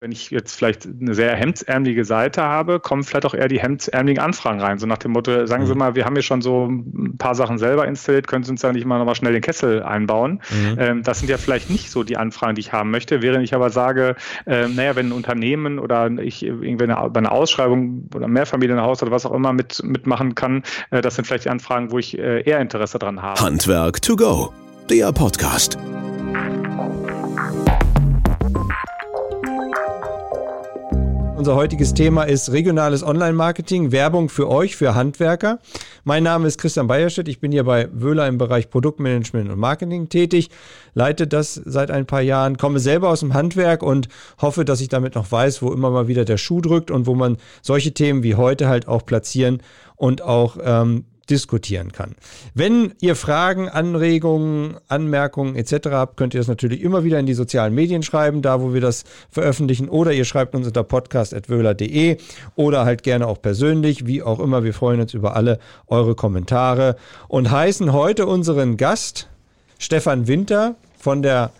wenn ich jetzt vielleicht eine sehr hemdsärmelige Seite habe, kommen vielleicht auch eher die hemdsärmeligen Anfragen rein. So nach dem Motto, sagen Sie mhm. mal, wir haben hier schon so ein paar Sachen selber installiert, können Sie uns da nicht mal nochmal schnell den Kessel einbauen? Mhm. Ähm, das sind ja vielleicht nicht so die Anfragen, die ich haben möchte. Während ich aber sage, äh, naja, wenn ein Unternehmen oder ich irgendwie eine, bei einer Ausschreibung oder Mehrfamilienhaus oder was auch immer mit, mitmachen kann, äh, das sind vielleicht die Anfragen, wo ich äh, eher Interesse dran habe. Handwerk to go, der Podcast. Unser heutiges Thema ist regionales Online-Marketing, Werbung für euch, für Handwerker. Mein Name ist Christian Bayerstedt. Ich bin hier bei Wöhler im Bereich Produktmanagement und Marketing tätig, leite das seit ein paar Jahren, komme selber aus dem Handwerk und hoffe, dass ich damit noch weiß, wo immer mal wieder der Schuh drückt und wo man solche Themen wie heute halt auch platzieren und auch ähm, diskutieren kann. Wenn ihr Fragen, Anregungen, Anmerkungen etc. habt, könnt ihr das natürlich immer wieder in die sozialen Medien schreiben, da wo wir das veröffentlichen, oder ihr schreibt uns unter podcast.wöhler.de oder halt gerne auch persönlich, wie auch immer. Wir freuen uns über alle eure Kommentare und heißen heute unseren Gast Stefan Winter von der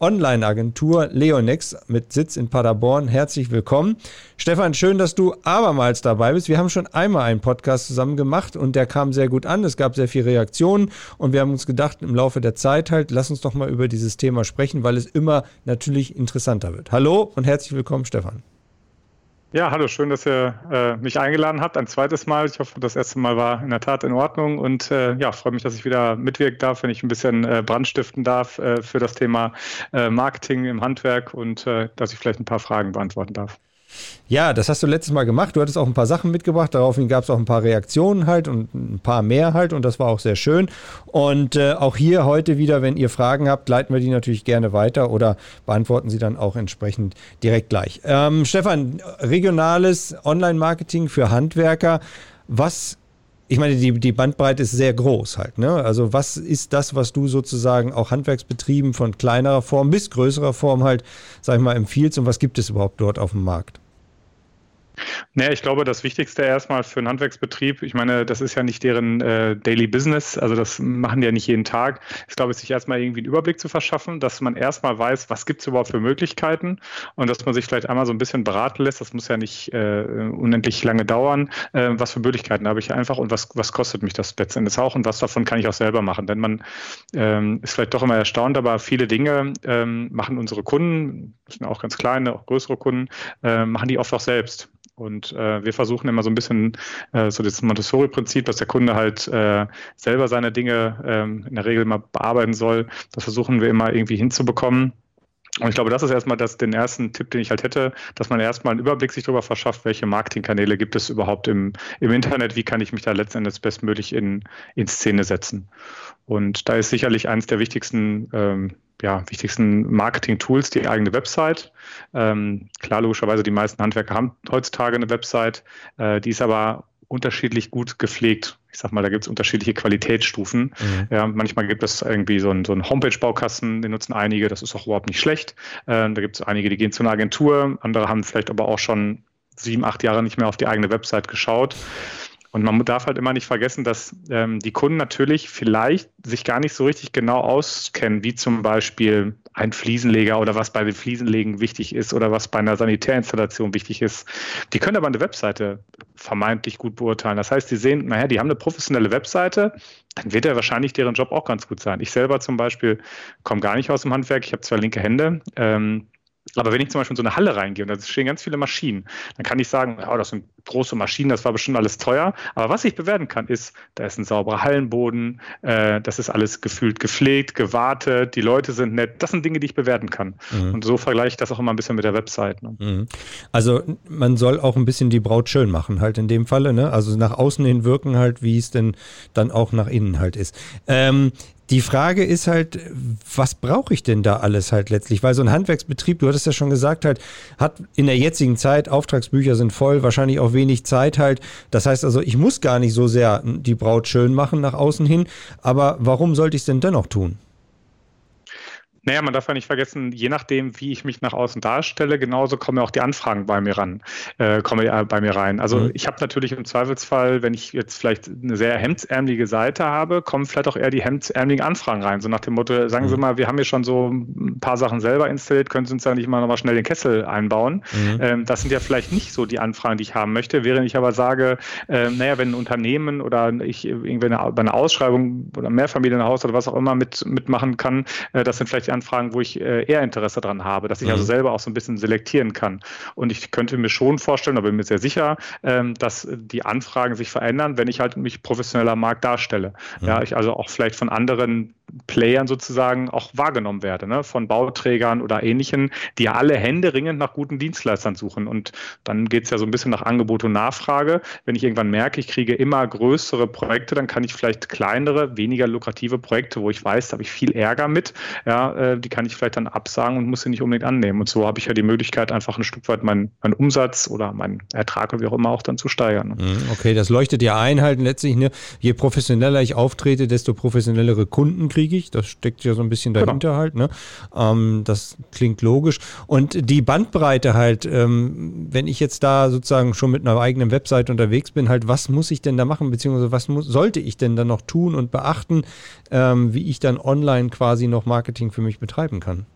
Online-Agentur Leonex mit Sitz in Paderborn. Herzlich willkommen. Stefan, schön, dass du abermals dabei bist. Wir haben schon einmal einen Podcast zusammen gemacht und der kam sehr gut an. Es gab sehr viele Reaktionen und wir haben uns gedacht, im Laufe der Zeit halt, lass uns doch mal über dieses Thema sprechen, weil es immer natürlich interessanter wird. Hallo und herzlich willkommen, Stefan. Ja, hallo, schön, dass ihr äh, mich eingeladen habt. Ein zweites Mal. Ich hoffe, das erste Mal war in der Tat in Ordnung und äh, ja, freue mich, dass ich wieder mitwirken darf, wenn ich ein bisschen äh, brandstiften darf äh, für das Thema äh, Marketing im Handwerk und äh, dass ich vielleicht ein paar Fragen beantworten darf. Ja, das hast du letztes Mal gemacht. Du hattest auch ein paar Sachen mitgebracht. Daraufhin gab es auch ein paar Reaktionen halt und ein paar mehr halt. Und das war auch sehr schön. Und äh, auch hier heute wieder, wenn ihr Fragen habt, leiten wir die natürlich gerne weiter oder beantworten sie dann auch entsprechend direkt gleich. Ähm, Stefan, regionales Online-Marketing für Handwerker. Was ich meine, die, die Bandbreite ist sehr groß halt. Ne? Also was ist das, was du sozusagen auch Handwerksbetrieben von kleinerer Form bis größerer Form halt, sag ich mal, empfiehlst und was gibt es überhaupt dort auf dem Markt? Naja, ich glaube, das Wichtigste erstmal für einen Handwerksbetrieb, ich meine, das ist ja nicht deren äh, Daily Business, also das machen die ja nicht jeden Tag. Ich glaube, sich erstmal irgendwie einen Überblick zu verschaffen, dass man erstmal weiß, was gibt es überhaupt für Möglichkeiten und dass man sich vielleicht einmal so ein bisschen beraten lässt, das muss ja nicht äh, unendlich lange dauern, äh, was für Möglichkeiten habe ich einfach und was, was kostet mich das letztendlich auch und was davon kann ich auch selber machen. Denn man ähm, ist vielleicht doch immer erstaunt, aber viele Dinge ähm, machen unsere Kunden, das sind auch ganz kleine, auch größere Kunden, äh, machen die oft auch selbst. Und äh, wir versuchen immer so ein bisschen äh, so das Montessori-Prinzip, dass der Kunde halt äh, selber seine Dinge ähm, in der Regel mal bearbeiten soll. Das versuchen wir immer irgendwie hinzubekommen. Und ich glaube, das ist erstmal das, den ersten Tipp, den ich halt hätte, dass man erstmal einen Überblick sich darüber verschafft, welche Marketingkanäle gibt es überhaupt im, im Internet, wie kann ich mich da letztendlich bestmöglich in, in Szene setzen. Und da ist sicherlich eines der wichtigsten ähm, ja, wichtigsten Marketing-Tools die eigene Website. Ähm, klar, logischerweise, die meisten Handwerker haben heutzutage eine Website, äh, die ist aber unterschiedlich gut gepflegt. Ich sag mal, da gibt es unterschiedliche Qualitätsstufen. Mhm. Ja, manchmal gibt es irgendwie so einen, so einen Homepage-Baukasten, den nutzen einige, das ist auch überhaupt nicht schlecht. Ähm, da gibt es einige, die gehen zu einer Agentur, andere haben vielleicht aber auch schon sieben, acht Jahre nicht mehr auf die eigene Website geschaut. Und man darf halt immer nicht vergessen, dass ähm, die Kunden natürlich vielleicht sich gar nicht so richtig genau auskennen, wie zum Beispiel ein Fliesenleger oder was bei den Fliesenlegen wichtig ist oder was bei einer Sanitärinstallation wichtig ist. Die können aber eine Webseite vermeintlich gut beurteilen. Das heißt, die sehen, naja, die haben eine professionelle Webseite, dann wird ja wahrscheinlich deren Job auch ganz gut sein. Ich selber zum Beispiel komme gar nicht aus dem Handwerk, ich habe zwei linke Hände. Ähm, aber wenn ich zum Beispiel in so eine Halle reingehe und da stehen ganz viele Maschinen, dann kann ich sagen, ja, das sind große Maschinen, das war bestimmt alles teuer. Aber was ich bewerten kann, ist, da ist ein sauberer Hallenboden, äh, das ist alles gefühlt gepflegt, gewartet, die Leute sind nett. Das sind Dinge, die ich bewerten kann. Mhm. Und so vergleiche ich das auch immer ein bisschen mit der Website. Ne? Mhm. Also man soll auch ein bisschen die Braut schön machen, halt in dem Falle. Ne? Also nach außen hin wirken halt, wie es denn dann auch nach innen halt ist. Ähm, die Frage ist halt, was brauche ich denn da alles halt letztlich? Weil so ein Handwerksbetrieb, du hattest ja schon gesagt, halt, hat in der jetzigen Zeit, Auftragsbücher sind voll, wahrscheinlich auch wenig Zeit halt. Das heißt also, ich muss gar nicht so sehr die Braut schön machen nach außen hin. Aber warum sollte ich es denn dennoch tun? Naja, man darf ja nicht vergessen, je nachdem, wie ich mich nach außen darstelle, genauso kommen ja auch die Anfragen bei mir ran, äh, kommen ja bei mir rein. Also mhm. ich habe natürlich im Zweifelsfall, wenn ich jetzt vielleicht eine sehr hemdsärmelige Seite habe, kommen vielleicht auch eher die hemdsärmeligen Anfragen rein. So nach dem Motto, sagen mhm. Sie mal, wir haben hier schon so ein paar Sachen selber installiert, können Sie uns ja nicht mal nochmal schnell den Kessel einbauen. Mhm. Ähm, das sind ja vielleicht nicht so die Anfragen, die ich haben möchte. Während ich aber sage, äh, naja, wenn ein Unternehmen oder ich irgendwie eine, bei einer Ausschreibung oder Mehrfamilienhaus oder was auch immer mit, mitmachen kann, äh, das sind vielleicht die Anfragen, wo ich äh, eher Interesse daran habe, dass ich also mhm. also selber auch so ein bisschen selektieren kann. Und ich könnte mir schon vorstellen, aber bin mir sehr sicher, ähm, dass die Anfragen sich verändern, wenn ich halt mich professioneller am Markt darstelle. Mhm. Ja, ich also auch vielleicht von anderen Playern sozusagen auch wahrgenommen werde, ne? von Bauträgern oder ähnlichen, die ja alle händeringend nach guten Dienstleistern suchen. Und dann geht es ja so ein bisschen nach Angebot und Nachfrage. Wenn ich irgendwann merke, ich kriege immer größere Projekte, dann kann ich vielleicht kleinere, weniger lukrative Projekte, wo ich weiß, da habe ich viel Ärger mit, ja, äh, die kann ich vielleicht dann absagen und muss sie nicht unbedingt annehmen. Und so habe ich ja die Möglichkeit, einfach ein Stück weit meinen, meinen Umsatz oder meinen Ertrag oder wie auch immer auch dann zu steigern. Mhm, okay, das leuchtet ja ein halt letztlich, ne? je professioneller ich auftrete, desto professionellere Kunden kriege ich. Das steckt ja so ein bisschen genau. dahinter genau. halt. Ne? Ähm, das klingt logisch. Und die Bandbreite halt, ähm, wenn ich jetzt da sozusagen schon mit einer eigenen Website unterwegs bin, halt, was muss ich denn da machen, beziehungsweise was muss, sollte ich denn da noch tun und beachten, ähm, wie ich dann online quasi noch Marketing für mich betreiben kann?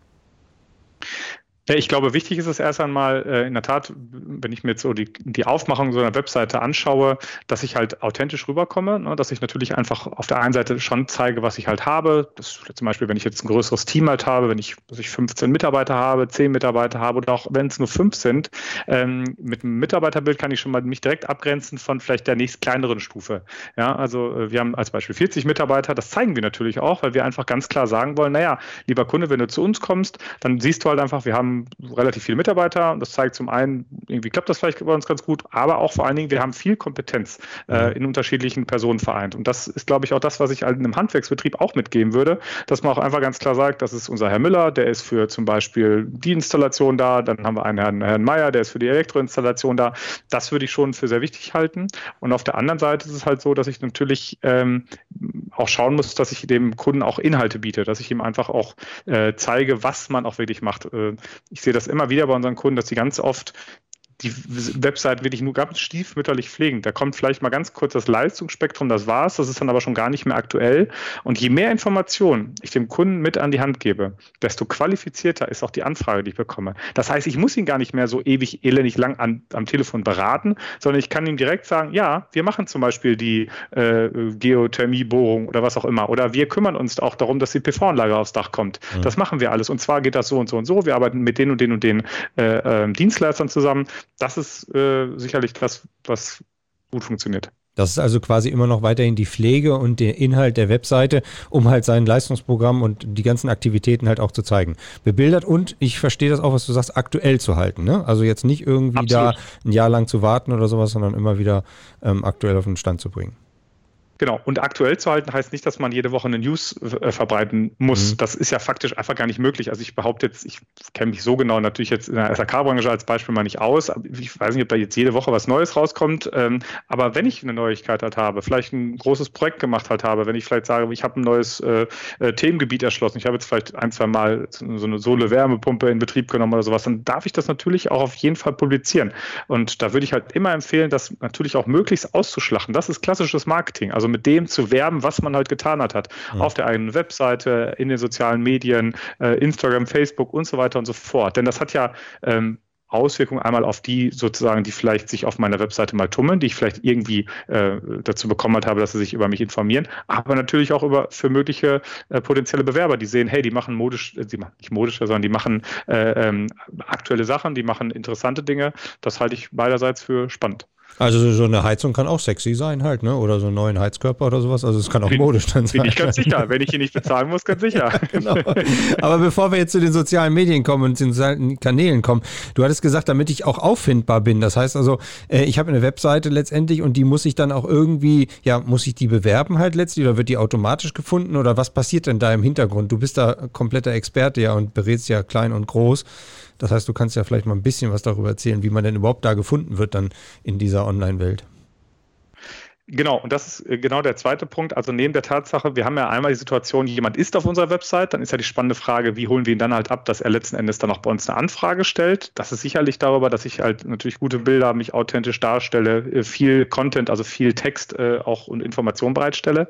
Ich glaube, wichtig ist es erst einmal, äh, in der Tat, wenn ich mir jetzt so die, die Aufmachung so einer Webseite anschaue, dass ich halt authentisch rüberkomme, ne, dass ich natürlich einfach auf der einen Seite schon zeige, was ich halt habe. Das zum Beispiel, wenn ich jetzt ein größeres Team halt habe, wenn ich, dass ich 15 Mitarbeiter habe, 10 Mitarbeiter habe oder auch wenn es nur 5 sind, ähm, mit einem Mitarbeiterbild kann ich schon mal mich direkt abgrenzen von vielleicht der nächst kleineren Stufe. Ja, also äh, wir haben als Beispiel 40 Mitarbeiter, das zeigen wir natürlich auch, weil wir einfach ganz klar sagen wollen, naja, lieber Kunde, wenn du zu uns kommst, dann siehst du halt einfach, wir haben relativ viele Mitarbeiter und das zeigt zum einen, irgendwie klappt das vielleicht bei uns ganz gut, aber auch vor allen Dingen, wir haben viel Kompetenz äh, mhm. in unterschiedlichen Personen vereint. Und das ist, glaube ich, auch das, was ich halt in einem Handwerksbetrieb auch mitgeben würde, dass man auch einfach ganz klar sagt, das ist unser Herr Müller, der ist für zum Beispiel die Installation da, dann haben wir einen Herrn, Herrn Meier, der ist für die Elektroinstallation da. Das würde ich schon für sehr wichtig halten. Und auf der anderen Seite ist es halt so, dass ich natürlich ähm, auch schauen muss, dass ich dem Kunden auch Inhalte biete, dass ich ihm einfach auch äh, zeige, was man auch wirklich macht. Äh, ich sehe das immer wieder bei unseren Kunden, dass sie ganz oft die Website wirklich nur ganz stiefmütterlich pflegen. Da kommt vielleicht mal ganz kurz das Leistungsspektrum, das war's, das ist dann aber schon gar nicht mehr aktuell. Und je mehr Informationen ich dem Kunden mit an die Hand gebe, desto qualifizierter ist auch die Anfrage, die ich bekomme. Das heißt, ich muss ihn gar nicht mehr so ewig elendig lang an, am Telefon beraten, sondern ich kann ihm direkt sagen, ja, wir machen zum Beispiel die äh, Geothermiebohrung oder was auch immer. Oder wir kümmern uns auch darum, dass die PV-Anlage aufs Dach kommt. Mhm. Das machen wir alles. Und zwar geht das so und so und so. Wir arbeiten mit den und den und den äh, äh, Dienstleistern zusammen das ist äh, sicherlich das, was gut funktioniert. Das ist also quasi immer noch weiterhin die Pflege und der Inhalt der Webseite, um halt sein Leistungsprogramm und die ganzen Aktivitäten halt auch zu zeigen. Bebildert und ich verstehe das auch, was du sagst, aktuell zu halten. Ne? Also jetzt nicht irgendwie Absolut. da ein Jahr lang zu warten oder sowas, sondern immer wieder ähm, aktuell auf den Stand zu bringen. Genau. Und aktuell zu halten heißt nicht, dass man jede Woche eine News äh, verbreiten muss. Mhm. Das ist ja faktisch einfach gar nicht möglich. Also ich behaupte jetzt, ich kenne mich so genau natürlich jetzt in der SAK-Branche als Beispiel mal nicht aus. Ich weiß nicht, ob da jetzt jede Woche was Neues rauskommt. Ähm, aber wenn ich eine Neuigkeit halt habe, vielleicht ein großes Projekt gemacht halt habe, wenn ich vielleicht sage, ich habe ein neues äh, äh, Themengebiet erschlossen, ich habe jetzt vielleicht ein, zwei Mal so eine Sohle-Wärmepumpe in Betrieb genommen oder sowas, dann darf ich das natürlich auch auf jeden Fall publizieren. Und da würde ich halt immer empfehlen, das natürlich auch möglichst auszuschlachten. Das ist klassisches Marketing. Also mit dem zu werben, was man halt getan hat. hat. Mhm. Auf der eigenen Webseite, in den sozialen Medien, äh, Instagram, Facebook und so weiter und so fort. Denn das hat ja ähm, Auswirkungen einmal auf die sozusagen, die vielleicht sich auf meiner Webseite mal tummeln, die ich vielleicht irgendwie äh, dazu bekommen habe, dass sie sich über mich informieren, aber natürlich auch über für mögliche äh, potenzielle Bewerber, die sehen, hey, die machen modisch, äh, die machen nicht modische, sondern die machen äh, ähm, aktuelle Sachen, die machen interessante Dinge. Das halte ich beiderseits für spannend. Also so eine Heizung kann auch sexy sein halt, ne? Oder so einen neuen Heizkörper oder sowas. Also es kann auch bin, modisch dann sein. Bin ich ganz sicher. Wenn ich ihn nicht bezahlen muss, ganz sicher. genau. Aber bevor wir jetzt zu den sozialen Medien kommen und den sozialen Kanälen kommen, du hattest gesagt, damit ich auch auffindbar bin. Das heißt also, äh, ich habe eine Webseite letztendlich und die muss ich dann auch irgendwie, ja, muss ich die bewerben halt letztlich oder wird die automatisch gefunden oder was passiert denn da im Hintergrund? Du bist da kompletter Experte ja und berätst ja klein und groß. Das heißt, du kannst ja vielleicht mal ein bisschen was darüber erzählen, wie man denn überhaupt da gefunden wird dann in dieser Online-Welt. Genau, und das ist äh, genau der zweite Punkt. Also neben der Tatsache, wir haben ja einmal die Situation, jemand ist auf unserer Website, dann ist ja die spannende Frage, wie holen wir ihn dann halt ab, dass er letzten Endes dann auch bei uns eine Anfrage stellt. Das ist sicherlich darüber, dass ich halt natürlich gute Bilder, mich authentisch darstelle, äh, viel Content, also viel Text äh, auch und Informationen bereitstelle.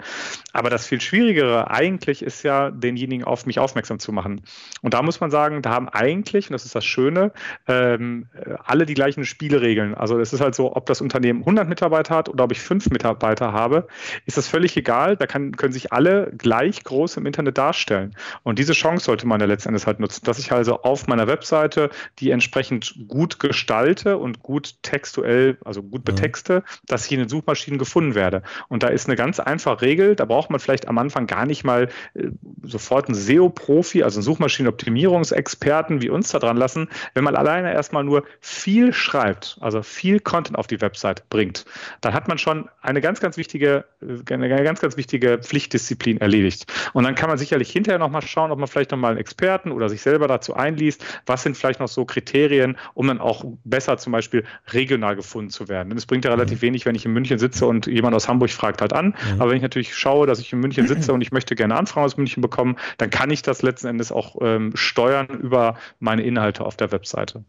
Aber das viel Schwierigere eigentlich ist ja, denjenigen auf mich aufmerksam zu machen. Und da muss man sagen, da haben eigentlich, und das ist das Schöne, ähm, alle die gleichen Spielregeln. Also es ist halt so, ob das Unternehmen 100 Mitarbeiter hat oder ob ich fünf Mitarbeiter Mitarbeiter habe, ist das völlig egal. Da kann, können sich alle gleich groß im Internet darstellen. Und diese Chance sollte man ja letztendlich halt nutzen, dass ich also auf meiner Webseite die entsprechend gut gestalte und gut textuell, also gut betexte, dass ich in den Suchmaschinen gefunden werde. Und da ist eine ganz einfache Regel, da braucht man vielleicht am Anfang gar nicht mal äh, sofort einen SEO-Profi, also einen Suchmaschinenoptimierungsexperten wie uns da dran lassen, wenn man alleine erstmal nur viel schreibt, also viel Content auf die Website bringt, dann hat man schon eine ganz, ganz wichtige, eine ganz, ganz wichtige Pflichtdisziplin erledigt. Und dann kann man sicherlich hinterher nochmal schauen, ob man vielleicht nochmal einen Experten oder sich selber dazu einliest, was sind vielleicht noch so Kriterien, um dann auch besser zum Beispiel regional gefunden zu werden. Denn es bringt ja relativ mhm. wenig, wenn ich in München sitze und jemand aus Hamburg fragt halt an. Mhm. Aber wenn ich natürlich schaue, dass ich in München sitze und ich möchte gerne Anfragen aus München bekommen, dann kann ich das letzten Endes auch ähm, steuern über meine Inhalte auf der Webseite.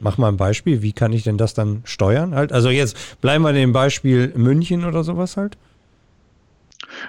Mach mal ein Beispiel, wie kann ich denn das dann steuern? Halt? Also jetzt bleiben wir dem Beispiel München oder sowas halt.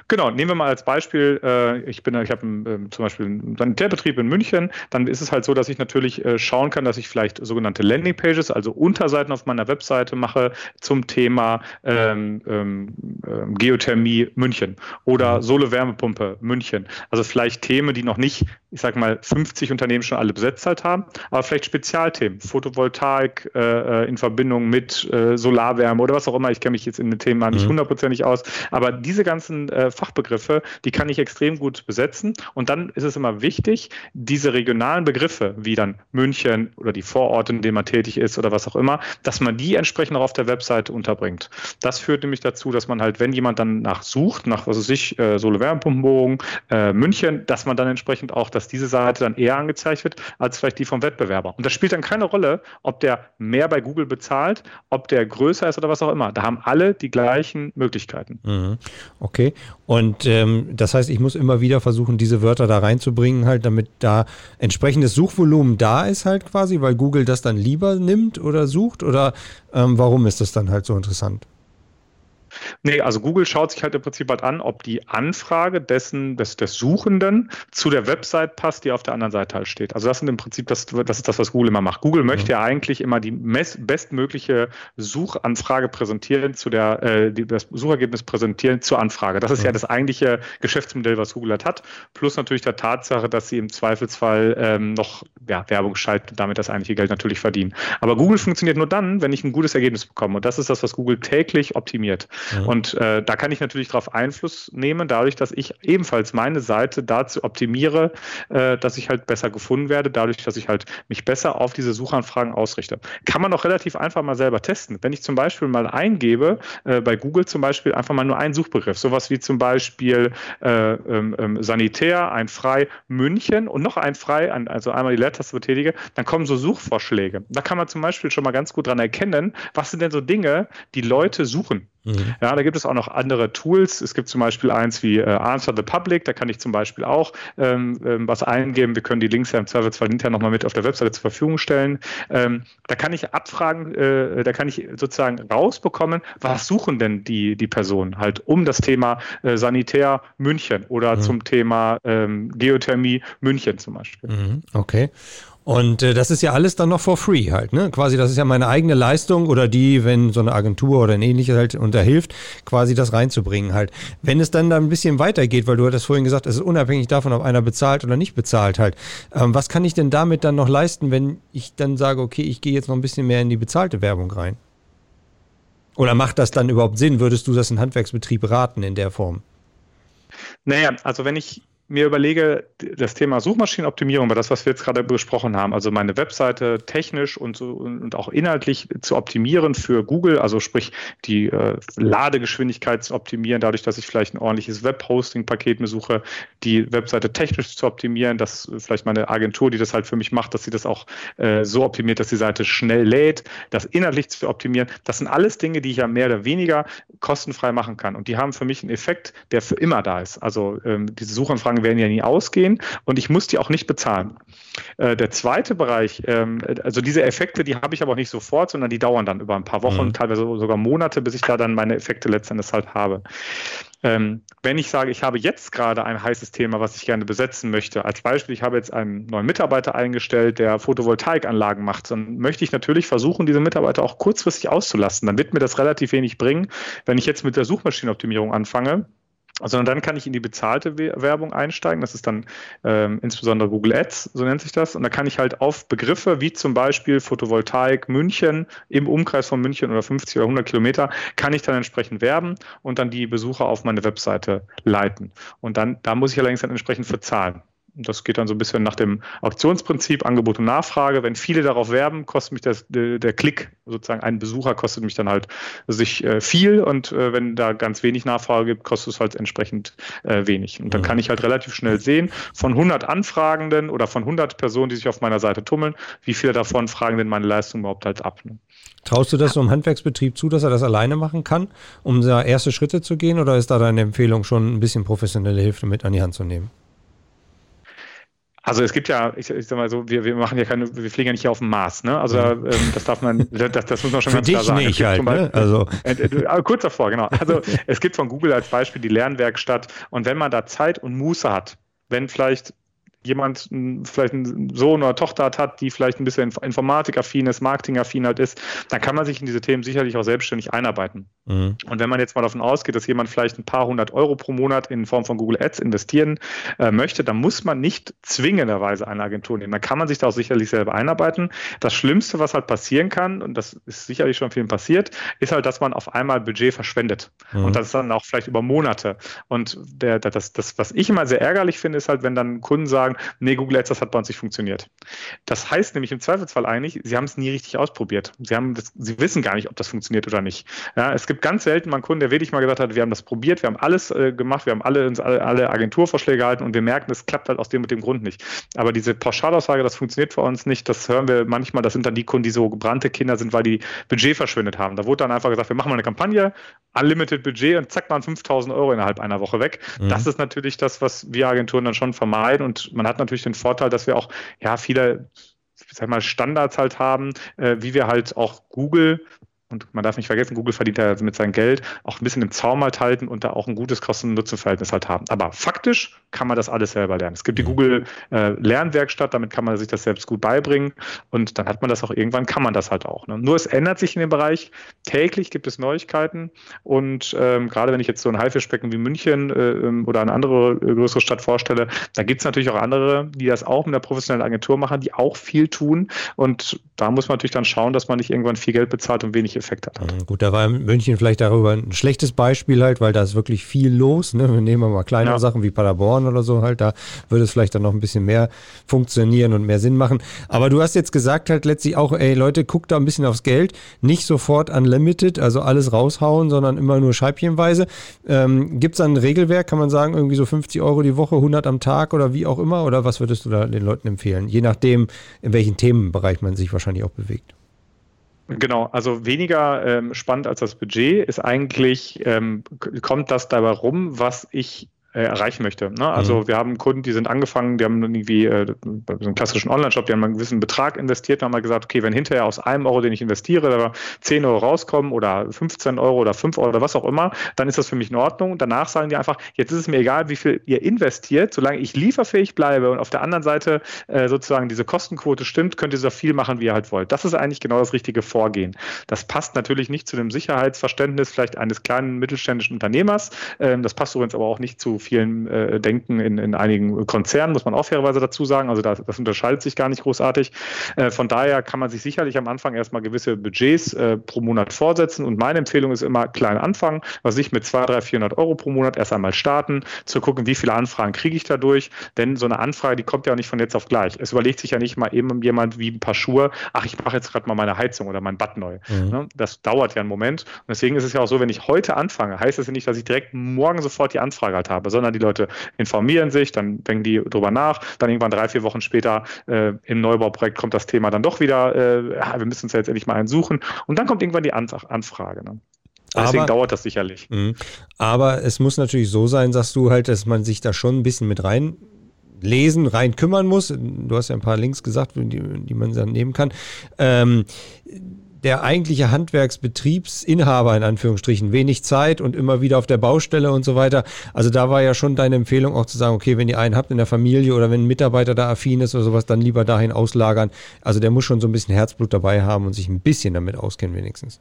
Genau, nehmen wir mal als Beispiel, äh, ich bin, ich habe äh, zum Beispiel einen Sanitärbetrieb in München, dann ist es halt so, dass ich natürlich äh, schauen kann, dass ich vielleicht sogenannte Landingpages, also Unterseiten auf meiner Webseite mache zum Thema ähm, ähm, ähm Geothermie München oder mhm. Sole-Wärmepumpe München. Also vielleicht Themen, die noch nicht, ich sag mal, 50 Unternehmen schon alle besetzt halt haben, aber vielleicht Spezialthemen, Photovoltaik äh, äh, in Verbindung mit äh, Solarwärme oder was auch immer. Ich kenne mich jetzt in den Themen nicht mhm. hundertprozentig aus, aber diese ganzen äh, Fachbegriffe, die kann ich extrem gut besetzen. Und dann ist es immer wichtig, diese regionalen Begriffe, wie dann München oder die Vororte, in denen man tätig ist oder was auch immer, dass man die entsprechend auch auf der Webseite unterbringt. Das führt nämlich dazu, dass man halt, wenn jemand dann nach sucht, nach, was weiß ich, äh, Sole-Wärmepumpenbogen, äh, München, dass man dann entsprechend auch, dass diese Seite dann eher angezeigt wird, als vielleicht die vom Wettbewerber. Und das spielt dann keine Rolle, ob der mehr bei Google bezahlt, ob der größer ist oder was auch immer. Da haben alle die gleichen Möglichkeiten. Mhm. Okay. Und ähm, das heißt, ich muss immer wieder versuchen, diese Wörter da reinzubringen, halt, damit da entsprechendes Suchvolumen da ist, halt quasi, weil Google das dann lieber nimmt oder sucht? Oder ähm, warum ist das dann halt so interessant? Nee, also Google schaut sich halt im Prinzip halt an, ob die Anfrage dessen, des, des Suchenden zu der Website passt, die auf der anderen Seite halt steht. Also das sind im Prinzip das, das ist das, was Google immer macht. Google möchte ja, ja eigentlich immer die bestmögliche Suchanfrage präsentieren zu der, äh, die, das Suchergebnis präsentieren zur Anfrage. Das ist ja. ja das eigentliche Geschäftsmodell, was Google halt hat. Plus natürlich der Tatsache, dass sie im Zweifelsfall ähm, noch ja, Werbung schalten und damit das eigentliche Geld natürlich verdienen. Aber Google funktioniert nur dann, wenn ich ein gutes Ergebnis bekomme. Und das ist das, was Google täglich optimiert. Mhm. Und äh, da kann ich natürlich darauf Einfluss nehmen, dadurch, dass ich ebenfalls meine Seite dazu optimiere, äh, dass ich halt besser gefunden werde, dadurch, dass ich halt mich besser auf diese Suchanfragen ausrichte. Kann man auch relativ einfach mal selber testen. Wenn ich zum Beispiel mal eingebe, äh, bei Google zum Beispiel einfach mal nur einen Suchbegriff, sowas wie zum Beispiel äh, ähm, ähm, Sanitär, ein Frei München und noch ein Frei, also einmal die Leertaste betätige, dann kommen so Suchvorschläge. Da kann man zum Beispiel schon mal ganz gut dran erkennen, was sind denn so Dinge, die Leute suchen. Mhm. Ja, da gibt es auch noch andere Tools. Es gibt zum Beispiel eins wie äh, Answer the Public. Da kann ich zum Beispiel auch ähm, ähm, was eingeben. Wir können die Links ja im Zweifelsfall hinterher nochmal mit auf der Webseite zur Verfügung stellen. Ähm, da kann ich abfragen, äh, da kann ich sozusagen rausbekommen, was suchen denn die, die Personen halt um das Thema äh, Sanitär München oder mhm. zum Thema ähm, Geothermie München zum Beispiel. Mhm. Okay. Und äh, das ist ja alles dann noch for free halt, ne? Quasi, das ist ja meine eigene Leistung oder die, wenn so eine Agentur oder ein ähnliches halt unterhilft, quasi das reinzubringen halt. Wenn es dann da ein bisschen weitergeht, weil du hattest vorhin gesagt, es ist unabhängig davon, ob einer bezahlt oder nicht bezahlt halt. Ähm, was kann ich denn damit dann noch leisten, wenn ich dann sage, okay, ich gehe jetzt noch ein bisschen mehr in die bezahlte Werbung rein? Oder macht das dann überhaupt Sinn? Würdest du das in Handwerksbetrieb raten in der Form? Naja, also wenn ich mir überlege, das Thema Suchmaschinenoptimierung, das, was wir jetzt gerade besprochen haben, also meine Webseite technisch und, so, und auch inhaltlich zu optimieren für Google, also sprich die äh, Ladegeschwindigkeit zu optimieren, dadurch, dass ich vielleicht ein ordentliches Webhosting-Paket mir suche, die Webseite technisch zu optimieren, dass vielleicht meine Agentur, die das halt für mich macht, dass sie das auch äh, so optimiert, dass die Seite schnell lädt, das inhaltlich zu optimieren. Das sind alles Dinge, die ich ja mehr oder weniger kostenfrei machen kann. Und die haben für mich einen Effekt, der für immer da ist. Also ähm, diese Suchanfragen Anfragen werden ja nie ausgehen und ich muss die auch nicht bezahlen. Äh, der zweite Bereich, ähm, also diese Effekte, die habe ich aber auch nicht sofort, sondern die dauern dann über ein paar Wochen, mhm. teilweise sogar Monate, bis ich da dann meine Effekte letztendlich halt habe. Ähm, wenn ich sage, ich habe jetzt gerade ein heißes Thema, was ich gerne besetzen möchte, als Beispiel, ich habe jetzt einen neuen Mitarbeiter eingestellt, der Photovoltaikanlagen macht, dann möchte ich natürlich versuchen, diese Mitarbeiter auch kurzfristig auszulassen. Dann wird mir das relativ wenig bringen, wenn ich jetzt mit der Suchmaschinenoptimierung anfange sondern dann kann ich in die bezahlte Werbung einsteigen. Das ist dann ähm, insbesondere Google Ads, so nennt sich das. Und da kann ich halt auf Begriffe wie zum Beispiel Photovoltaik München im Umkreis von München oder 50 oder 100 Kilometer, kann ich dann entsprechend werben und dann die Besucher auf meine Webseite leiten. Und dann, da muss ich allerdings dann entsprechend für zahlen. Das geht dann so ein bisschen nach dem Auktionsprinzip, Angebot und Nachfrage. Wenn viele darauf werben, kostet mich das, der, Klick, sozusagen ein Besucher kostet mich dann halt sich äh, viel und äh, wenn da ganz wenig Nachfrage gibt, kostet es halt entsprechend äh, wenig. Und dann kann ich halt relativ schnell sehen, von 100 Anfragenden oder von 100 Personen, die sich auf meiner Seite tummeln, wie viele davon fragen denn meine Leistung überhaupt halt ab. Ne? Traust du das so einem Handwerksbetrieb zu, dass er das alleine machen kann, um da erste Schritte zu gehen oder ist da deine Empfehlung schon ein bisschen professionelle Hilfe mit an die Hand zu nehmen? Also es gibt ja, ich, ich sag mal so, wir, wir machen ja keine, wir fliegen ja nicht hier auf dem Mars, ne? Also ähm, das darf man, das, das muss man schon Für ganz klar sagen. Nicht halt, Beispiel, ne? also. Äh, äh, kurz davor, genau. Also es gibt von Google als Beispiel die Lernwerkstatt und wenn man da Zeit und Muße hat, wenn vielleicht jemand vielleicht einen Sohn oder Tochter hat, die vielleicht ein bisschen informatikaffin ist, marketingaffin halt ist, dann kann man sich in diese Themen sicherlich auch selbstständig einarbeiten. Mhm. Und wenn man jetzt mal davon ausgeht, dass jemand vielleicht ein paar hundert Euro pro Monat in Form von Google Ads investieren äh, möchte, dann muss man nicht zwingenderweise eine Agentur nehmen. Dann kann man sich da auch sicherlich selber einarbeiten. Das Schlimmste, was halt passieren kann, und das ist sicherlich schon vielen passiert, ist halt, dass man auf einmal Budget verschwendet. Mhm. Und das ist dann auch vielleicht über Monate. Und der, das, das, was ich immer sehr ärgerlich finde, ist halt, wenn dann Kunden sagen, sagen, nee, Google Ads, das hat bei uns nicht funktioniert. Das heißt nämlich im Zweifelsfall eigentlich, sie haben es nie richtig ausprobiert. Sie, haben das, sie wissen gar nicht, ob das funktioniert oder nicht. Ja, es gibt ganz selten mal einen Kunden, der wirklich mal gesagt hat, wir haben das probiert, wir haben alles äh, gemacht, wir haben alle, uns alle, alle Agenturvorschläge gehalten und wir merken, es klappt halt aus dem und dem Grund nicht. Aber diese Pauschalaussage, das funktioniert für uns nicht, das hören wir manchmal, das sind dann die Kunden, die so gebrannte Kinder sind, weil die Budget verschwendet haben. Da wurde dann einfach gesagt, wir machen mal eine Kampagne, unlimited Budget und zack, waren 5000 Euro innerhalb einer Woche weg. Mhm. Das ist natürlich das, was wir Agenturen dann schon vermeiden und man hat natürlich den Vorteil, dass wir auch ja viele sag mal, Standards halt haben, äh, wie wir halt auch Google und man darf nicht vergessen, Google verdient ja mit seinem Geld auch ein bisschen im Zaum halt halten und da auch ein gutes Kosten-Nutzen-Verhältnis halt haben. Aber faktisch kann man das alles selber lernen. Es gibt die mhm. Google äh, Lernwerkstatt, damit kann man sich das selbst gut beibringen und dann hat man das auch irgendwann, kann man das halt auch. Ne? Nur es ändert sich in dem Bereich. Täglich gibt es Neuigkeiten und ähm, gerade wenn ich jetzt so ein Haifischbecken wie München äh, ähm, oder eine andere äh, größere Stadt vorstelle, da gibt es natürlich auch andere, die das auch mit einer professionellen Agentur machen, die auch viel tun und da muss man natürlich dann schauen, dass man nicht irgendwann viel Geld bezahlt und wenig Effekt hat. Gut, da war München vielleicht darüber ein schlechtes Beispiel halt, weil da ist wirklich viel los. Ne? Wir nehmen mal kleinere ja. Sachen wie Paderborn oder so halt, da würde es vielleicht dann noch ein bisschen mehr funktionieren und mehr Sinn machen. Aber du hast jetzt gesagt halt letztlich auch, ey Leute, guckt da ein bisschen aufs Geld, nicht sofort unlimited, also alles raushauen, sondern immer nur scheibchenweise. Ähm, Gibt es ein Regelwerk, kann man sagen, irgendwie so 50 Euro die Woche, 100 am Tag oder wie auch immer? Oder was würdest du da den Leuten empfehlen? Je nachdem, in welchem Themenbereich man sich wahrscheinlich auch bewegt. Genau, also weniger ähm, spannend als das Budget ist eigentlich, ähm, kommt das dabei rum, was ich erreichen möchte. Ne? Also mhm. wir haben Kunden, die sind angefangen, die haben irgendwie äh, bei so einem klassischen Online-Shop, die haben einen gewissen Betrag investiert, dann haben wir gesagt, okay, wenn hinterher aus einem Euro, den ich investiere, da 10 Euro rauskommen oder 15 Euro oder 5 Euro oder was auch immer, dann ist das für mich in Ordnung. Danach sagen die einfach, jetzt ist es mir egal, wie viel ihr investiert, solange ich lieferfähig bleibe und auf der anderen Seite äh, sozusagen diese Kostenquote stimmt, könnt ihr so viel machen, wie ihr halt wollt. Das ist eigentlich genau das richtige Vorgehen. Das passt natürlich nicht zu dem Sicherheitsverständnis vielleicht eines kleinen mittelständischen Unternehmers. Ähm, das passt übrigens aber auch nicht zu vielen äh, denken in, in einigen Konzernen, muss man auch fairerweise dazu sagen. Also das, das unterscheidet sich gar nicht großartig. Äh, von daher kann man sich sicherlich am Anfang erstmal gewisse Budgets äh, pro Monat vorsetzen. Und meine Empfehlung ist immer klein anfangen, was ich mit 200, 300, 400 Euro pro Monat erst einmal starten, zu gucken, wie viele Anfragen kriege ich dadurch. Denn so eine Anfrage, die kommt ja auch nicht von jetzt auf gleich. Es überlegt sich ja nicht mal eben jemand wie ein paar Schuhe, ach, ich mache jetzt gerade mal meine Heizung oder mein Bad neu. Mhm. Ne? Das dauert ja einen Moment. Und deswegen ist es ja auch so, wenn ich heute anfange, heißt das ja nicht, dass ich direkt morgen sofort die Anfrage halt habe, sondern die Leute informieren sich, dann denken die drüber nach, dann irgendwann drei, vier Wochen später äh, im Neubauprojekt kommt das Thema dann doch wieder, äh, wir müssen uns ja jetzt endlich mal einen suchen und dann kommt irgendwann die Anfrage. Ne? Deswegen aber, dauert das sicherlich. Mh. Aber es muss natürlich so sein, sagst du halt, dass man sich da schon ein bisschen mit rein lesen, rein kümmern muss. Du hast ja ein paar Links gesagt, die, die man dann nehmen kann. Ähm, der eigentliche Handwerksbetriebsinhaber in Anführungsstrichen wenig Zeit und immer wieder auf der Baustelle und so weiter. Also da war ja schon deine Empfehlung auch zu sagen, okay, wenn ihr einen habt in der Familie oder wenn ein Mitarbeiter da affin ist oder sowas, dann lieber dahin auslagern. Also der muss schon so ein bisschen Herzblut dabei haben und sich ein bisschen damit auskennen wenigstens.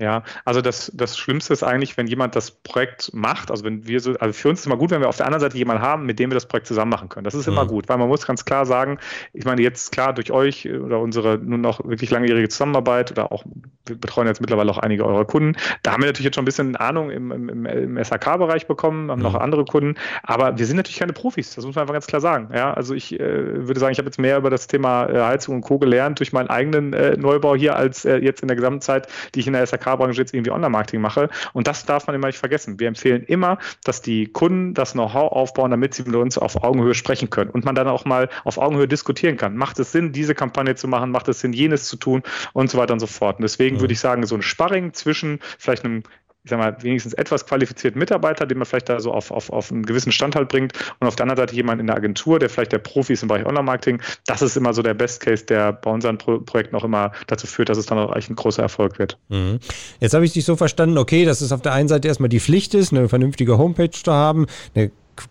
Ja, also das, das Schlimmste ist eigentlich, wenn jemand das Projekt macht, also wenn wir so, also für uns ist es immer gut, wenn wir auf der anderen Seite jemanden haben, mit dem wir das Projekt zusammen machen können. Das ist mhm. immer gut, weil man muss ganz klar sagen, ich meine jetzt klar durch euch oder unsere nun noch wirklich langjährige Zusammenarbeit oder auch, wir betreuen jetzt mittlerweile auch einige eurer Kunden, da haben wir natürlich jetzt schon ein bisschen Ahnung im, im, im SAK-Bereich bekommen, haben mhm. noch andere Kunden, aber wir sind natürlich keine Profis, das muss man einfach ganz klar sagen. Ja, also ich äh, würde sagen, ich habe jetzt mehr über das Thema äh, Heizung und Co. gelernt durch meinen eigenen äh, Neubau hier als äh, jetzt in der gesamten Zeit, die ich in der SAK SAK-Branche jetzt irgendwie Online-Marketing mache. Und das darf man immer nicht vergessen. Wir empfehlen immer, dass die Kunden das Know-how aufbauen, damit sie mit uns auf Augenhöhe sprechen können und man dann auch mal auf Augenhöhe diskutieren kann. Macht es Sinn, diese Kampagne zu machen? Macht es Sinn, jenes zu tun? Und so weiter und so fort. Und deswegen ja. würde ich sagen, so ein Sparring zwischen vielleicht einem ich sag mal, wenigstens etwas qualifizierten Mitarbeiter, den man vielleicht da so auf, auf, auf einen gewissen Stand halt bringt und auf der anderen Seite jemand in der Agentur, der vielleicht der Profi ist im Bereich Online-Marketing. Das ist immer so der Best Case, der bei unseren Pro Projekten auch immer dazu führt, dass es dann auch echt ein großer Erfolg wird. Mhm. Jetzt habe ich dich so verstanden, okay, dass es auf der einen Seite erstmal die Pflicht ist, eine vernünftige Homepage zu haben, eine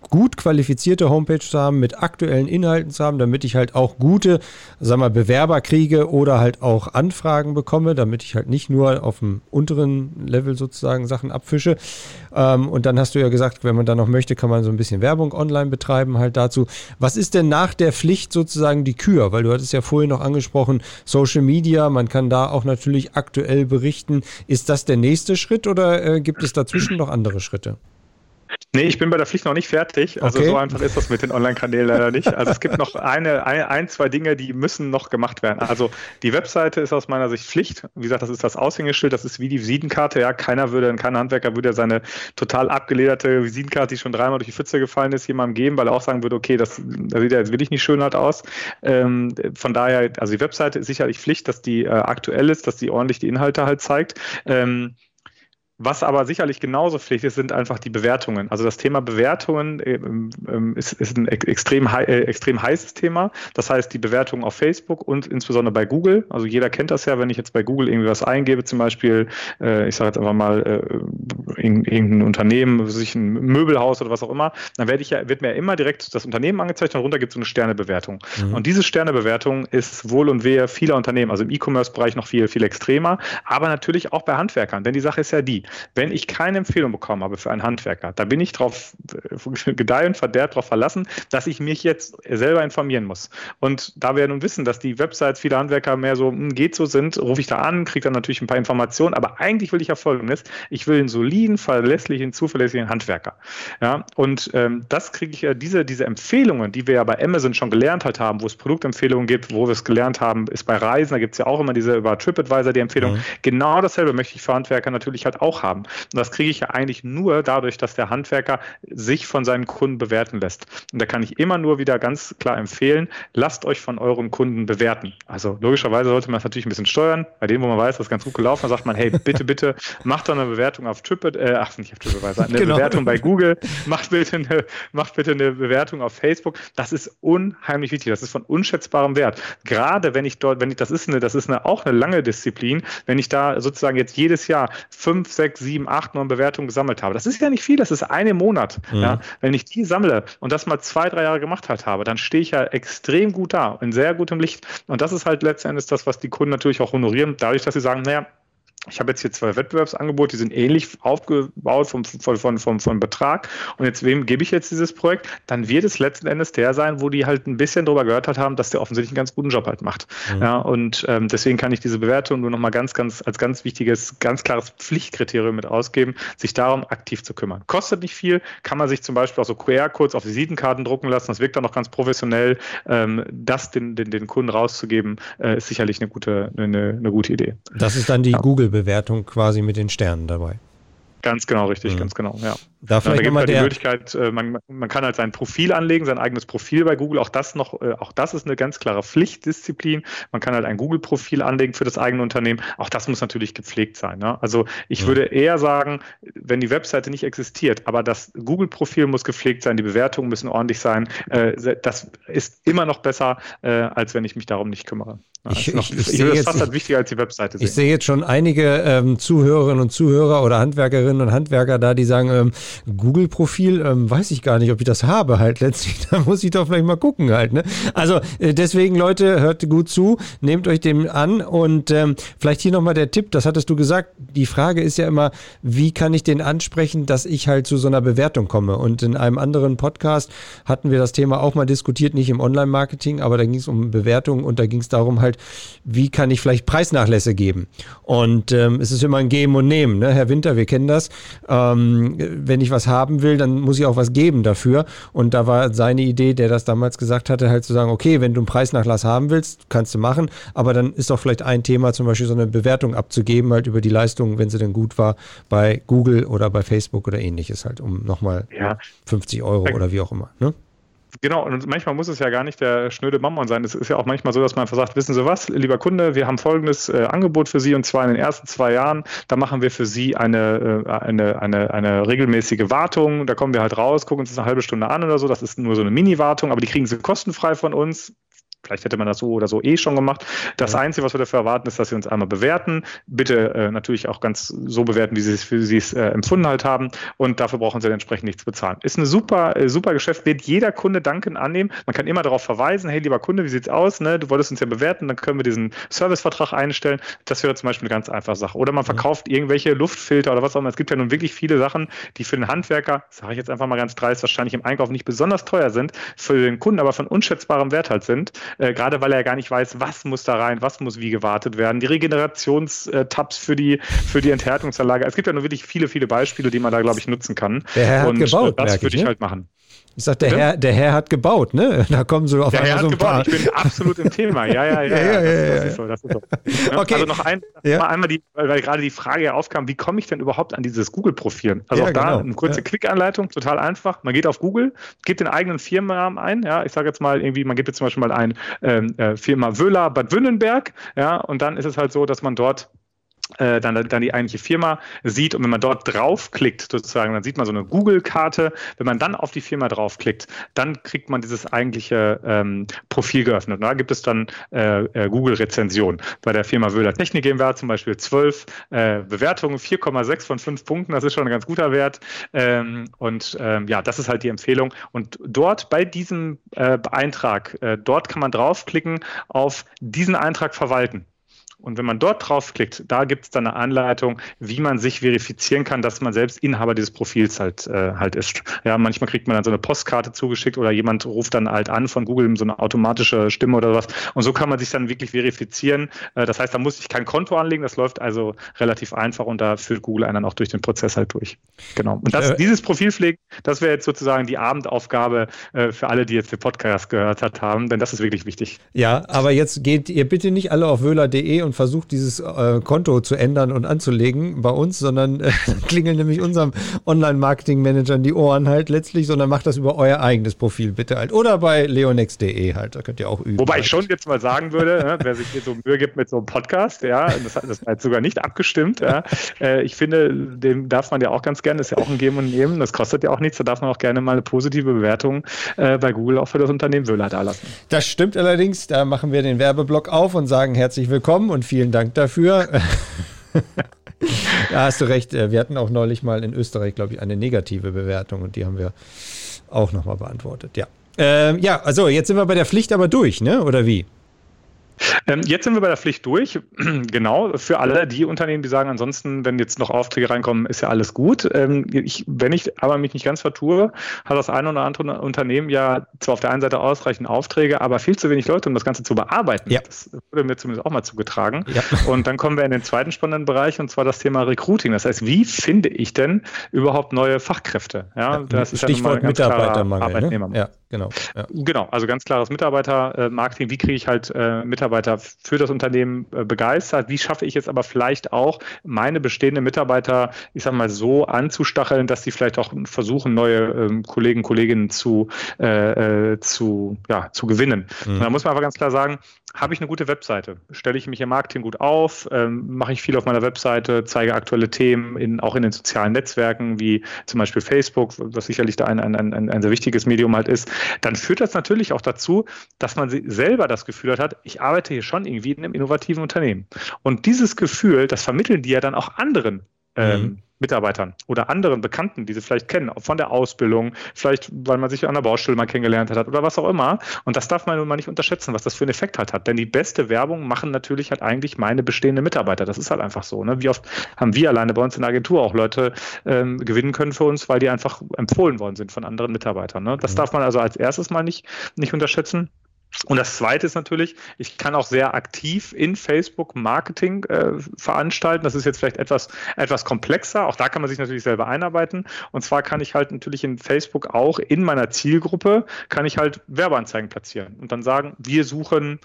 gut qualifizierte Homepage zu haben, mit aktuellen Inhalten zu haben, damit ich halt auch gute, sag mal, Bewerber kriege oder halt auch Anfragen bekomme, damit ich halt nicht nur auf dem unteren Level sozusagen Sachen abfische. Ähm, und dann hast du ja gesagt, wenn man da noch möchte, kann man so ein bisschen Werbung online betreiben halt dazu. Was ist denn nach der Pflicht sozusagen die Kür? Weil du hattest ja vorhin noch angesprochen, Social Media, man kann da auch natürlich aktuell berichten. Ist das der nächste Schritt oder äh, gibt es dazwischen noch andere Schritte? Nee, ich bin bei der Pflicht noch nicht fertig. Also okay. so einfach ist das mit den Online-Kanälen leider nicht. Also es gibt noch eine, ein, zwei Dinge, die müssen noch gemacht werden. Also die Webseite ist aus meiner Sicht Pflicht. Wie gesagt, das ist das Aushängeschild, das ist wie die Visitenkarte. Ja, keiner würde, kein Handwerker würde seine total abgelederte Visitenkarte, die schon dreimal durch die Pfütze gefallen ist, jemandem geben, weil er auch sagen würde, okay, das, das sieht ja jetzt wirklich nicht schön halt aus. Ähm, von daher, also die Webseite ist sicherlich Pflicht, dass die äh, aktuell ist, dass die ordentlich die Inhalte halt zeigt. Ähm, was aber sicherlich genauso Pflicht ist, sind einfach die Bewertungen. Also das Thema Bewertungen ähm, ähm, ist, ist, ein extrem, äh, extrem heißes Thema. Das heißt, die Bewertungen auf Facebook und insbesondere bei Google. Also jeder kennt das ja, wenn ich jetzt bei Google irgendwie was eingebe, zum Beispiel, äh, ich sage jetzt einfach mal, äh, irgendein Unternehmen, sich ein Möbelhaus oder was auch immer, dann werde ich ja, wird mir ja immer direkt das Unternehmen angezeigt und darunter gibt es so eine Sternebewertung. Mhm. Und diese Sternebewertung ist wohl und wehe vieler Unternehmen, also im E-Commerce-Bereich noch viel, viel extremer, aber natürlich auch bei Handwerkern. Denn die Sache ist ja die, wenn ich keine Empfehlung bekommen habe für einen Handwerker, da bin ich drauf äh, gedeih und verderbt darauf verlassen, dass ich mich jetzt selber informieren muss. Und da wir nun wissen, dass die Websites vieler Handwerker mehr so hm, geht so sind, rufe ich da an, kriege dann natürlich ein paar Informationen, aber eigentlich will ich ja folgendes, ich will einen soliden, verlässlichen, zuverlässigen Handwerker. Ja, und ähm, das kriege ich ja, diese, diese Empfehlungen, die wir ja bei Amazon schon gelernt halt haben, wo es Produktempfehlungen gibt, wo wir es gelernt haben, ist bei Reisen, da gibt es ja auch immer diese über TripAdvisor die Empfehlung. Mhm. Genau dasselbe möchte ich für Handwerker natürlich halt auch haben. Und das kriege ich ja eigentlich nur dadurch, dass der Handwerker sich von seinen Kunden bewerten lässt. Und da kann ich immer nur wieder ganz klar empfehlen, lasst euch von euren Kunden bewerten. Also logischerweise sollte man das natürlich ein bisschen steuern. Bei dem, wo man weiß, das ist ganz gut gelaufen, dann sagt man, hey, bitte, bitte, macht doch eine Bewertung auf TripAd, äh, ach, nicht auf TripAdvisor, eine genau. Bewertung bei Google, macht bitte, eine, macht bitte eine Bewertung auf Facebook. Das ist unheimlich wichtig. Das ist von unschätzbarem Wert. Gerade wenn ich dort, wenn ich, das ist eine, das ist eine, auch eine lange Disziplin, wenn ich da sozusagen jetzt jedes Jahr fünf, sechs, sieben, acht, neun Bewertungen gesammelt habe. Das ist ja nicht viel, das ist eine Monat. Mhm. Ja. Wenn ich die sammle und das mal zwei, drei Jahre gemacht halt habe, dann stehe ich ja extrem gut da, in sehr gutem Licht. Und das ist halt letztendlich das, was die Kunden natürlich auch honorieren, dadurch, dass sie sagen, naja, ich habe jetzt hier zwei Wettbewerbsangebote, die sind ähnlich aufgebaut vom, vom, vom, vom, vom Betrag. Und jetzt wem gebe ich jetzt dieses Projekt? Dann wird es letzten Endes der sein, wo die halt ein bisschen drüber gehört hat haben, dass der offensichtlich einen ganz guten Job halt macht. Mhm. Ja, und ähm, deswegen kann ich diese Bewertung nur nochmal ganz, ganz als ganz wichtiges, ganz klares Pflichtkriterium mit ausgeben, sich darum aktiv zu kümmern. Kostet nicht viel, kann man sich zum Beispiel auch so QR-Codes auf Visitenkarten drucken lassen. Das wirkt dann noch ganz professionell. Ähm, das den, den, den Kunden rauszugeben, äh, ist sicherlich eine gute, eine, eine gute Idee. Das ist dann die ja. Google Google-Bewertung quasi mit den Sternen dabei. Ganz genau, richtig, mhm. ganz genau, ja. Da, vielleicht ja, da gibt halt die Möglichkeit, äh, man, man kann halt sein Profil anlegen, sein eigenes Profil bei Google. Auch das noch, äh, auch das ist eine ganz klare Pflichtdisziplin. Man kann halt ein Google-Profil anlegen für das eigene Unternehmen. Auch das muss natürlich gepflegt sein. Ne? Also ich mhm. würde eher sagen, wenn die Webseite nicht existiert, aber das Google-Profil muss gepflegt sein, die Bewertungen müssen ordentlich sein. Äh, das ist immer noch besser, als wenn ich mich darum nicht kümmere. Ich, ich, ich, sehe jetzt, fast wichtiger als die Webseite. Sehen. Ich sehe jetzt schon einige ähm, Zuhörerinnen und Zuhörer oder Handwerkerinnen und Handwerker da, die sagen, ähm, Google-Profil, ähm, weiß ich gar nicht, ob ich das habe halt letztlich. Da muss ich doch vielleicht mal gucken halt. Ne? Also äh, deswegen, Leute, hört gut zu, nehmt euch dem an und ähm, vielleicht hier nochmal der Tipp, das hattest du gesagt, die Frage ist ja immer, wie kann ich den ansprechen, dass ich halt zu so einer Bewertung komme? Und in einem anderen Podcast hatten wir das Thema auch mal diskutiert, nicht im Online-Marketing, aber da ging es um Bewertungen und da ging es darum halt, halt, wie kann ich vielleicht Preisnachlässe geben? Und ähm, es ist immer ein Geben und Nehmen. Ne? Herr Winter, wir kennen das. Ähm, wenn ich was haben will, dann muss ich auch was geben dafür. Und da war seine Idee, der das damals gesagt hatte, halt zu sagen, okay, wenn du einen Preisnachlass haben willst, kannst du machen, aber dann ist doch vielleicht ein Thema, zum Beispiel so eine Bewertung abzugeben, halt über die Leistung, wenn sie denn gut war, bei Google oder bei Facebook oder ähnliches, halt um nochmal ja. 50 Euro oder wie auch immer. Ne? Genau, und manchmal muss es ja gar nicht der schnöde Mammon sein. Es ist ja auch manchmal so, dass man sagt, wissen Sie was, lieber Kunde, wir haben folgendes äh, Angebot für Sie und zwar in den ersten zwei Jahren, da machen wir für Sie eine, äh, eine, eine, eine regelmäßige Wartung, da kommen wir halt raus, gucken uns das eine halbe Stunde an oder so, das ist nur so eine Mini-Wartung, aber die kriegen Sie kostenfrei von uns, Vielleicht hätte man das so oder so eh schon gemacht. Das ja. Einzige, was wir dafür erwarten, ist, dass Sie uns einmal bewerten. Bitte äh, natürlich auch ganz so bewerten, wie Sie es für Sie es äh, empfunden halt haben. Und dafür brauchen Sie dann entsprechend nichts bezahlen. Ist ein super, äh, super Geschäft, wird jeder Kunde danken annehmen. Man kann immer darauf verweisen, hey, lieber Kunde, wie sieht's aus? Ne? Du wolltest uns ja bewerten, dann können wir diesen Servicevertrag einstellen. Das wäre zum Beispiel eine ganz einfache Sache. Oder man verkauft irgendwelche Luftfilter oder was auch immer. Es gibt ja nun wirklich viele Sachen, die für den Handwerker, sage ich jetzt einfach mal ganz dreist, wahrscheinlich im Einkauf nicht besonders teuer sind, für den Kunden aber von unschätzbarem Wert halt sind äh, gerade weil er gar nicht weiß, was muss da rein, was muss wie gewartet werden. Die Regenerationstabs für die, für die Enthärtungsanlage. Es gibt ja nur wirklich viele, viele Beispiele, die man da, glaube ich, nutzen kann. Der Herr Und hat gebaut, das würde ich ne? halt machen. Ich sag, der Herr, der Herr hat gebaut, ne? Da kommen so auf der einmal Herr so ein hat paar. Gebaut. Ich bin absolut im Thema. Ja, ja, ja. ja, ja, ja, das, das, ist so, das ist so. Okay. Also noch ein, ja. einmal die, weil gerade die Frage ja aufkam, wie komme ich denn überhaupt an dieses Google-Profil? Also auch da genau. eine kurze Quick-Anleitung, total einfach. Man geht auf Google, gibt den eigenen Firmennamen ein. Ja, ich sage jetzt mal irgendwie, man gibt jetzt zum Beispiel mal ein ähm, äh, Firma Wöhler Bad Wünnenberg. Ja, und dann ist es halt so, dass man dort äh, dann, dann die eigentliche Firma sieht und wenn man dort draufklickt, sozusagen, dann sieht man so eine Google-Karte. Wenn man dann auf die Firma draufklickt, dann kriegt man dieses eigentliche ähm, Profil geöffnet. Und da gibt es dann äh, äh, Google-Rezension. Bei der Firma Wöhler Technik GmbH zum Beispiel 12 äh, Bewertungen, 4,6 von 5 Punkten, das ist schon ein ganz guter Wert. Ähm, und ähm, ja, das ist halt die Empfehlung. Und dort bei diesem äh, Eintrag, äh, dort kann man draufklicken auf diesen Eintrag verwalten. Und wenn man dort draufklickt, da gibt es dann eine Anleitung, wie man sich verifizieren kann, dass man selbst Inhaber dieses Profils halt, äh, halt ist. Ja, manchmal kriegt man dann so eine Postkarte zugeschickt oder jemand ruft dann halt an von Google so eine automatische Stimme oder was. Und so kann man sich dann wirklich verifizieren. Äh, das heißt, da muss ich kein Konto anlegen. Das läuft also relativ einfach und da führt Google einen dann auch durch den Prozess halt durch. Genau. Und das, äh, dieses Profilpflegen, das wäre jetzt sozusagen die Abendaufgabe äh, für alle, die jetzt den Podcast gehört hat, haben, denn das ist wirklich wichtig. Ja, aber jetzt geht ihr bitte nicht alle auf wöhler.de und und versucht, dieses äh, Konto zu ändern und anzulegen bei uns, sondern äh, klingeln nämlich unserem Online-Marketing-Manager in die Ohren halt letztlich, sondern macht das über euer eigenes Profil bitte halt. Oder bei leonex.de halt, da könnt ihr auch üben. Wobei halt. ich schon jetzt mal sagen würde, ne, wer sich hier so Mühe gibt mit so einem Podcast, ja, das hat das hat sogar nicht abgestimmt, ja, äh, ich finde, dem darf man ja auch ganz gerne, ist ja auch ein Geben und Nehmen, das kostet ja auch nichts, da darf man auch gerne mal eine positive Bewertung äh, bei Google auch für das Unternehmen Wöhler da lassen. Das stimmt allerdings, da machen wir den Werbeblock auf und sagen herzlich willkommen und und vielen Dank dafür. ja, hast du recht. Äh, wir hatten auch neulich mal in Österreich, glaube ich, eine negative Bewertung und die haben wir auch nochmal beantwortet. Ja. Ähm, ja, also jetzt sind wir bei der Pflicht aber durch, ne? Oder wie? Ähm, jetzt sind wir bei der Pflicht durch. genau, für alle die Unternehmen, die sagen, ansonsten, wenn jetzt noch Aufträge reinkommen, ist ja alles gut. Ähm, ich, wenn ich aber mich nicht ganz vertue, hat das eine oder andere Unternehmen ja zwar auf der einen Seite ausreichend Aufträge, aber viel zu wenig Leute, um das Ganze zu bearbeiten. Ja. Das wurde mir zumindest auch mal zugetragen. Ja. Und dann kommen wir in den zweiten spannenden Bereich und zwar das Thema Recruiting. Das heißt, wie finde ich denn überhaupt neue Fachkräfte? Ja, das ist Stichwort ja Mitarbeitermangel. Ne? Ja, genau. Ja. Genau, also ganz klares Mitarbeitermarketing. Wie kriege ich halt äh, Mitarbeiter für das Unternehmen äh, begeistert? Wie schaffe ich jetzt aber vielleicht auch meine bestehenden Mitarbeiter, ich sag mal, so anzustacheln, dass sie vielleicht auch versuchen, neue ähm, Kollegen, Kolleginnen zu, äh, äh, zu, ja, zu gewinnen? Mhm. Da muss man einfach ganz klar sagen, habe ich eine gute Webseite? Stelle ich mich im Marketing gut auf? Ähm, mache ich viel auf meiner Webseite? Zeige aktuelle Themen in, auch in den sozialen Netzwerken wie zum Beispiel Facebook, was sicherlich da ein, ein, ein, ein sehr wichtiges Medium halt ist? Dann führt das natürlich auch dazu, dass man selber das Gefühl hat, ich arbeite hier schon irgendwie in einem innovativen Unternehmen. Und dieses Gefühl, das vermitteln die ja dann auch anderen. Ähm, mhm. Mitarbeitern oder anderen Bekannten, die sie vielleicht kennen, von der Ausbildung, vielleicht weil man sich an der Baustelle mal kennengelernt hat oder was auch immer. Und das darf man nun mal nicht unterschätzen, was das für einen Effekt halt hat. Denn die beste Werbung machen natürlich halt eigentlich meine bestehenden Mitarbeiter. Das ist halt einfach so. Ne? Wie oft haben wir alleine bei uns in der Agentur auch Leute ähm, gewinnen können für uns, weil die einfach empfohlen worden sind von anderen Mitarbeitern. Ne? Das mhm. darf man also als erstes mal nicht, nicht unterschätzen. Und das Zweite ist natürlich, ich kann auch sehr aktiv in Facebook Marketing äh, veranstalten. Das ist jetzt vielleicht etwas, etwas komplexer. Auch da kann man sich natürlich selber einarbeiten. Und zwar kann ich halt natürlich in Facebook auch in meiner Zielgruppe, kann ich halt Werbeanzeigen platzieren und dann sagen, wir suchen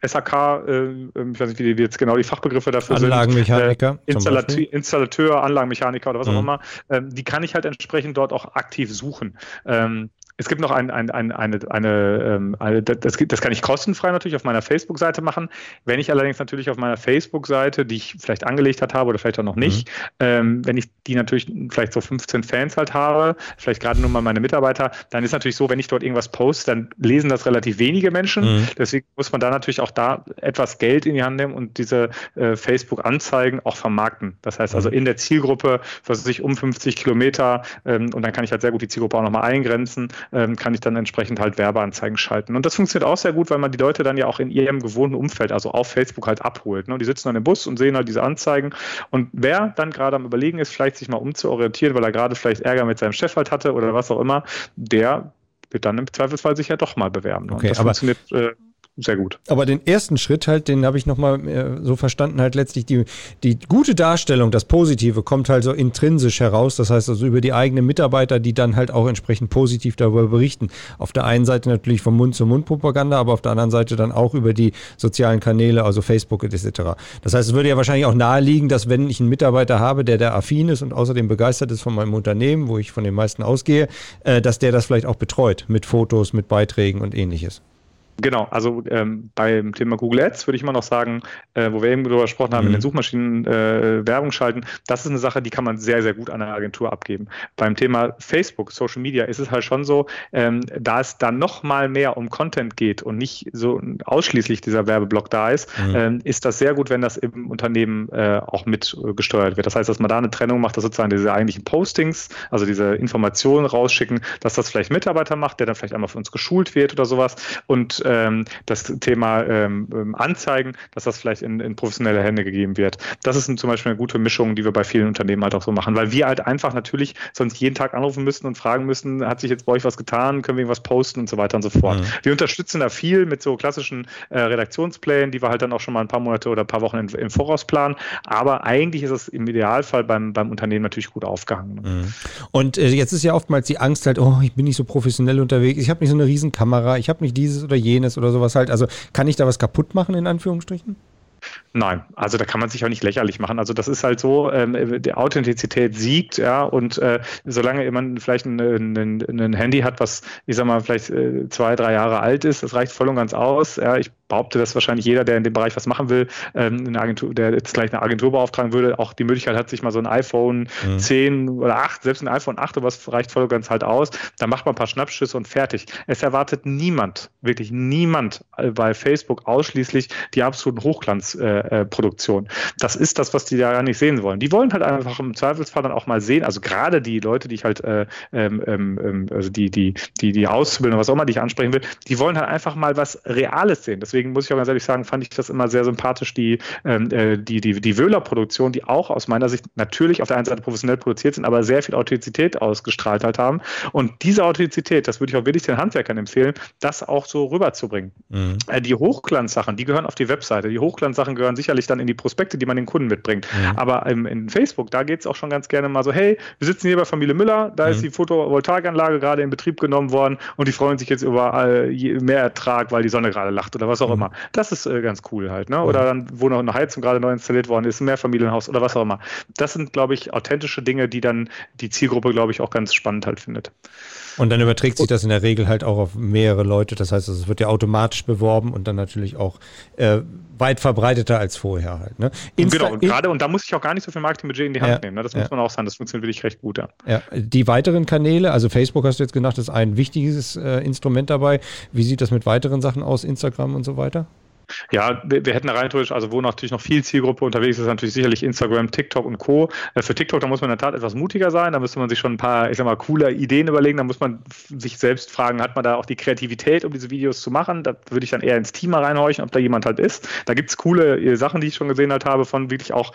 SAK, äh, ähm, ich weiß nicht, wie die jetzt genau die Fachbegriffe dafür Anlagenmechaniker, sind. Äh, Installateur, Installateur, Anlagenmechaniker oder was mhm. auch immer. Ähm, die kann ich halt entsprechend dort auch aktiv suchen. Ähm, es gibt noch ein, ein, ein, eine, eine, ähm, eine das, das kann ich kostenfrei natürlich auf meiner Facebook-Seite machen. Wenn ich allerdings natürlich auf meiner Facebook-Seite, die ich vielleicht angelegt hat habe oder vielleicht auch noch nicht, mhm. ähm, wenn ich die natürlich vielleicht so 15 Fans halt habe, vielleicht gerade nur mal meine Mitarbeiter, dann ist natürlich so, wenn ich dort irgendwas poste, dann lesen das relativ wenige Menschen. Mhm. Deswegen muss man da natürlich auch da etwas Geld in die Hand nehmen und diese äh, Facebook-Anzeigen auch vermarkten. Das heißt also mhm. in der Zielgruppe, was sich um 50 Kilometer ähm, und dann kann ich halt sehr gut die Zielgruppe auch nochmal eingrenzen ähm, kann ich dann entsprechend halt Werbeanzeigen schalten. Und das funktioniert auch sehr gut, weil man die Leute dann ja auch in ihrem gewohnten Umfeld, also auf Facebook halt abholt. Ne? Die sitzen dann im Bus und sehen halt diese Anzeigen. Und wer dann gerade am Überlegen ist, vielleicht sich mal umzuorientieren, weil er gerade vielleicht Ärger mit seinem Chef halt hatte oder was auch immer, der wird dann im Zweifelsfall sich ja doch mal bewerben. Ne? Okay, aber funktioniert äh, sehr gut. Aber den ersten Schritt halt, den habe ich nochmal äh, so verstanden, halt letztlich die, die gute Darstellung, das Positive kommt halt so intrinsisch heraus. Das heißt also über die eigenen Mitarbeiter, die dann halt auch entsprechend positiv darüber berichten. Auf der einen Seite natürlich vom Mund zu Mund Propaganda, aber auf der anderen Seite dann auch über die sozialen Kanäle, also Facebook etc. Das heißt, es würde ja wahrscheinlich auch naheliegen, dass wenn ich einen Mitarbeiter habe, der da affin ist und außerdem begeistert ist von meinem Unternehmen, wo ich von den meisten ausgehe, äh, dass der das vielleicht auch betreut mit Fotos, mit Beiträgen und ähnliches. Genau, also ähm, beim Thema Google Ads würde ich immer noch sagen, äh, wo wir eben darüber gesprochen haben, mhm. in den Suchmaschinen äh, Werbung schalten, das ist eine Sache, die kann man sehr, sehr gut an eine Agentur abgeben. Beim Thema Facebook, Social Media ist es halt schon so, ähm, da es dann noch mal mehr um Content geht und nicht so ausschließlich dieser Werbeblock da ist, mhm. ähm, ist das sehr gut, wenn das im Unternehmen äh, auch mit äh, gesteuert wird. Das heißt, dass man da eine Trennung macht, dass sozusagen diese eigentlichen Postings, also diese Informationen rausschicken, dass das vielleicht Mitarbeiter macht, der dann vielleicht einmal für uns geschult wird oder sowas und ähm, das Thema ähm, ähm, Anzeigen, dass das vielleicht in, in, professionelle Hände gegeben wird. Das ist zum Beispiel eine gute Mischung, die wir bei vielen Unternehmen halt auch so machen, weil wir halt einfach natürlich sonst jeden Tag anrufen müssen und fragen müssen, hat sich jetzt bei euch was getan, können wir irgendwas posten und so weiter und so fort. Mhm. Wir unterstützen da viel mit so klassischen äh, Redaktionsplänen, die wir halt dann auch schon mal ein paar Monate oder ein paar Wochen im, im Voraus planen, aber eigentlich ist es im Idealfall beim, beim Unternehmen natürlich gut aufgehangen. Mhm. Und äh, jetzt ist ja oftmals die Angst halt, oh, ich bin nicht so professionell unterwegs, ich habe nicht so eine riesen Kamera, ich habe nicht dieses oder jenes jenes oder sowas halt. Also kann ich da was kaputt machen, in Anführungsstrichen? Nein, also da kann man sich auch nicht lächerlich machen. Also das ist halt so, ähm, die Authentizität siegt, ja, und äh, solange man vielleicht ein, ein, ein, Handy hat, was, ich sag mal, vielleicht äh, zwei, drei Jahre alt ist, das reicht voll und ganz aus. Ja, ich behaupte, dass wahrscheinlich jeder, der in dem Bereich was machen will, ähm, eine Agentur, der jetzt gleich eine Agentur beauftragen würde, auch die Möglichkeit hat, sich mal so ein iPhone mhm. 10 oder 8, selbst ein iPhone 8 oder was reicht voll und ganz halt aus. Da macht man ein paar Schnappschüsse und fertig. Es erwartet niemand, wirklich niemand bei Facebook ausschließlich die absoluten Hochglanz äh, äh, Produktion. Das ist das, was die da gar nicht sehen wollen. Die wollen halt einfach im Zweifelsfall dann auch mal sehen, also gerade die Leute, die ich halt, äh, ähm, ähm, ähm also die, die, die, die Auszubildenden, was auch immer, die ich ansprechen will, die wollen halt einfach mal was Reales sehen. Deswegen muss ich auch ganz ehrlich sagen, fand ich das immer sehr sympathisch, die, ähm, äh, die, die, die Wöhler-Produktion, die auch aus meiner Sicht natürlich auf der einen Seite professionell produziert sind, aber sehr viel Authentizität ausgestrahlt halt haben. Und diese Authentizität, das würde ich auch wirklich den Handwerkern empfehlen, das auch so rüberzubringen. Mhm. Äh, die Hochglanzsachen, die gehören auf die Webseite. Die Hochglanzsachen gehören sicherlich dann in die Prospekte, die man den Kunden mitbringt. Mhm. Aber im, in Facebook, da geht es auch schon ganz gerne mal so, hey, wir sitzen hier bei Familie Müller, da mhm. ist die Photovoltaikanlage gerade in Betrieb genommen worden und die freuen sich jetzt über äh, mehr Ertrag, weil die Sonne gerade lacht oder was auch mhm. immer. Das ist äh, ganz cool halt. Ne? Oder dann, wo noch eine Heizung gerade neu installiert worden ist, ein Mehrfamilienhaus oder was auch immer. Das sind, glaube ich, authentische Dinge, die dann die Zielgruppe, glaube ich, auch ganz spannend halt findet. Und dann überträgt sich das in der Regel halt auch auf mehrere Leute. Das heißt, es wird ja automatisch beworben und dann natürlich auch äh, weit verbreiteter als vorher halt. Ne? Insta genau, und gerade, und da muss ich auch gar nicht so viel Marketingbudget in die Hand ja, nehmen. Ne? Das ja. muss man auch sagen, das funktioniert wirklich recht gut. Ja. ja. Die weiteren Kanäle, also Facebook hast du jetzt gesagt, ist ein wichtiges äh, Instrument dabei. Wie sieht das mit weiteren Sachen aus, Instagram und so weiter? Ja, wir, wir hätten rein theoretisch, also wo natürlich noch viel Zielgruppe unterwegs ist, natürlich sicherlich Instagram, TikTok und Co. Äh, für TikTok, da muss man in der Tat etwas mutiger sein, da müsste man sich schon ein paar, ich sag mal, coole Ideen überlegen, da muss man sich selbst fragen, hat man da auch die Kreativität, um diese Videos zu machen? Da würde ich dann eher ins Team mal reinhorchen, ob da jemand halt ist. Da gibt es coole äh, Sachen, die ich schon gesehen halt habe, von wirklich auch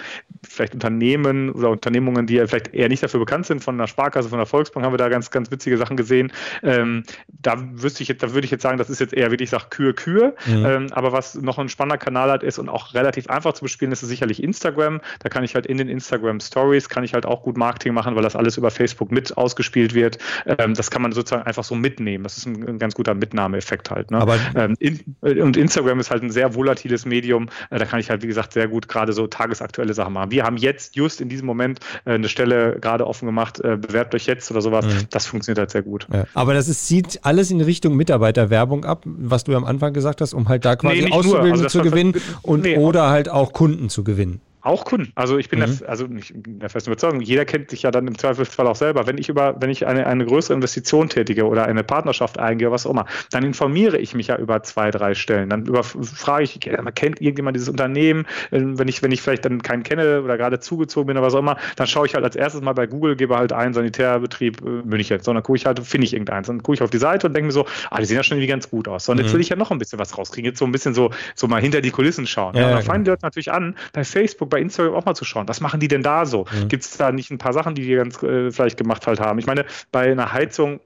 vielleicht Unternehmen oder Unternehmungen, die ja vielleicht eher nicht dafür bekannt sind, von der Sparkasse, von der Volksbank haben wir da ganz, ganz witzige Sachen gesehen. Ähm, da wüsste ich da würde ich jetzt sagen, das ist jetzt eher wirklich, ich sag, Kühe, Kühe. Mhm. Ähm, aber was noch ein spannender Kanal halt ist und auch relativ einfach zu bespielen, ist es sicherlich Instagram. Da kann ich halt in den Instagram Stories kann ich halt auch gut Marketing machen, weil das alles über Facebook mit ausgespielt wird. Ähm, das kann man sozusagen einfach so mitnehmen. Das ist ein, ein ganz guter Mitnahmeeffekt halt. Ne? Aber ähm, in, und Instagram ist halt ein sehr volatiles Medium. Äh, da kann ich halt, wie gesagt, sehr gut gerade so tagesaktuelle Sachen machen. Wir haben jetzt just in diesem Moment äh, eine Stelle gerade offen gemacht, äh, bewerbt euch jetzt oder sowas. Mhm. Das funktioniert halt sehr gut. Ja. Aber das ist, zieht alles in Richtung Mitarbeiterwerbung ab, was du am Anfang gesagt hast, um halt da quasi nee, Auszubildende also zu gewinnen und nee, oder halt auch Kunden zu gewinnen. Auch Kunden. Also ich bin mhm. der, also nicht der festen Überzeugung, jeder kennt sich ja dann im Zweifelsfall auch selber. Wenn ich über, wenn ich eine, eine größere Investition tätige oder eine Partnerschaft eingehe, was auch immer, dann informiere ich mich ja über zwei, drei Stellen. Dann über, frage ich, kennt irgendjemand dieses Unternehmen? Wenn ich, wenn ich vielleicht dann keinen kenne oder gerade zugezogen bin oder was auch immer, dann schaue ich halt als erstes mal bei Google, gebe halt ein Sanitärbetrieb äh, München. Sondern gucke ich halt, finde ich irgendeins. Dann gucke ich auf die Seite und denke mir so, ah, die sehen ja schon irgendwie ganz gut aus. So, und mhm. jetzt will ich ja noch ein bisschen was rauskriegen. Jetzt so ein bisschen so, so mal hinter die Kulissen schauen. Ja, ja, dann genau. fangen die Leute natürlich an, bei Facebook, bei Instagram auch mal zu schauen. Was machen die denn da so? Mhm. Gibt es da nicht ein paar Sachen, die die ganz äh, vielleicht gemacht halt haben? Ich meine, bei einer Heizung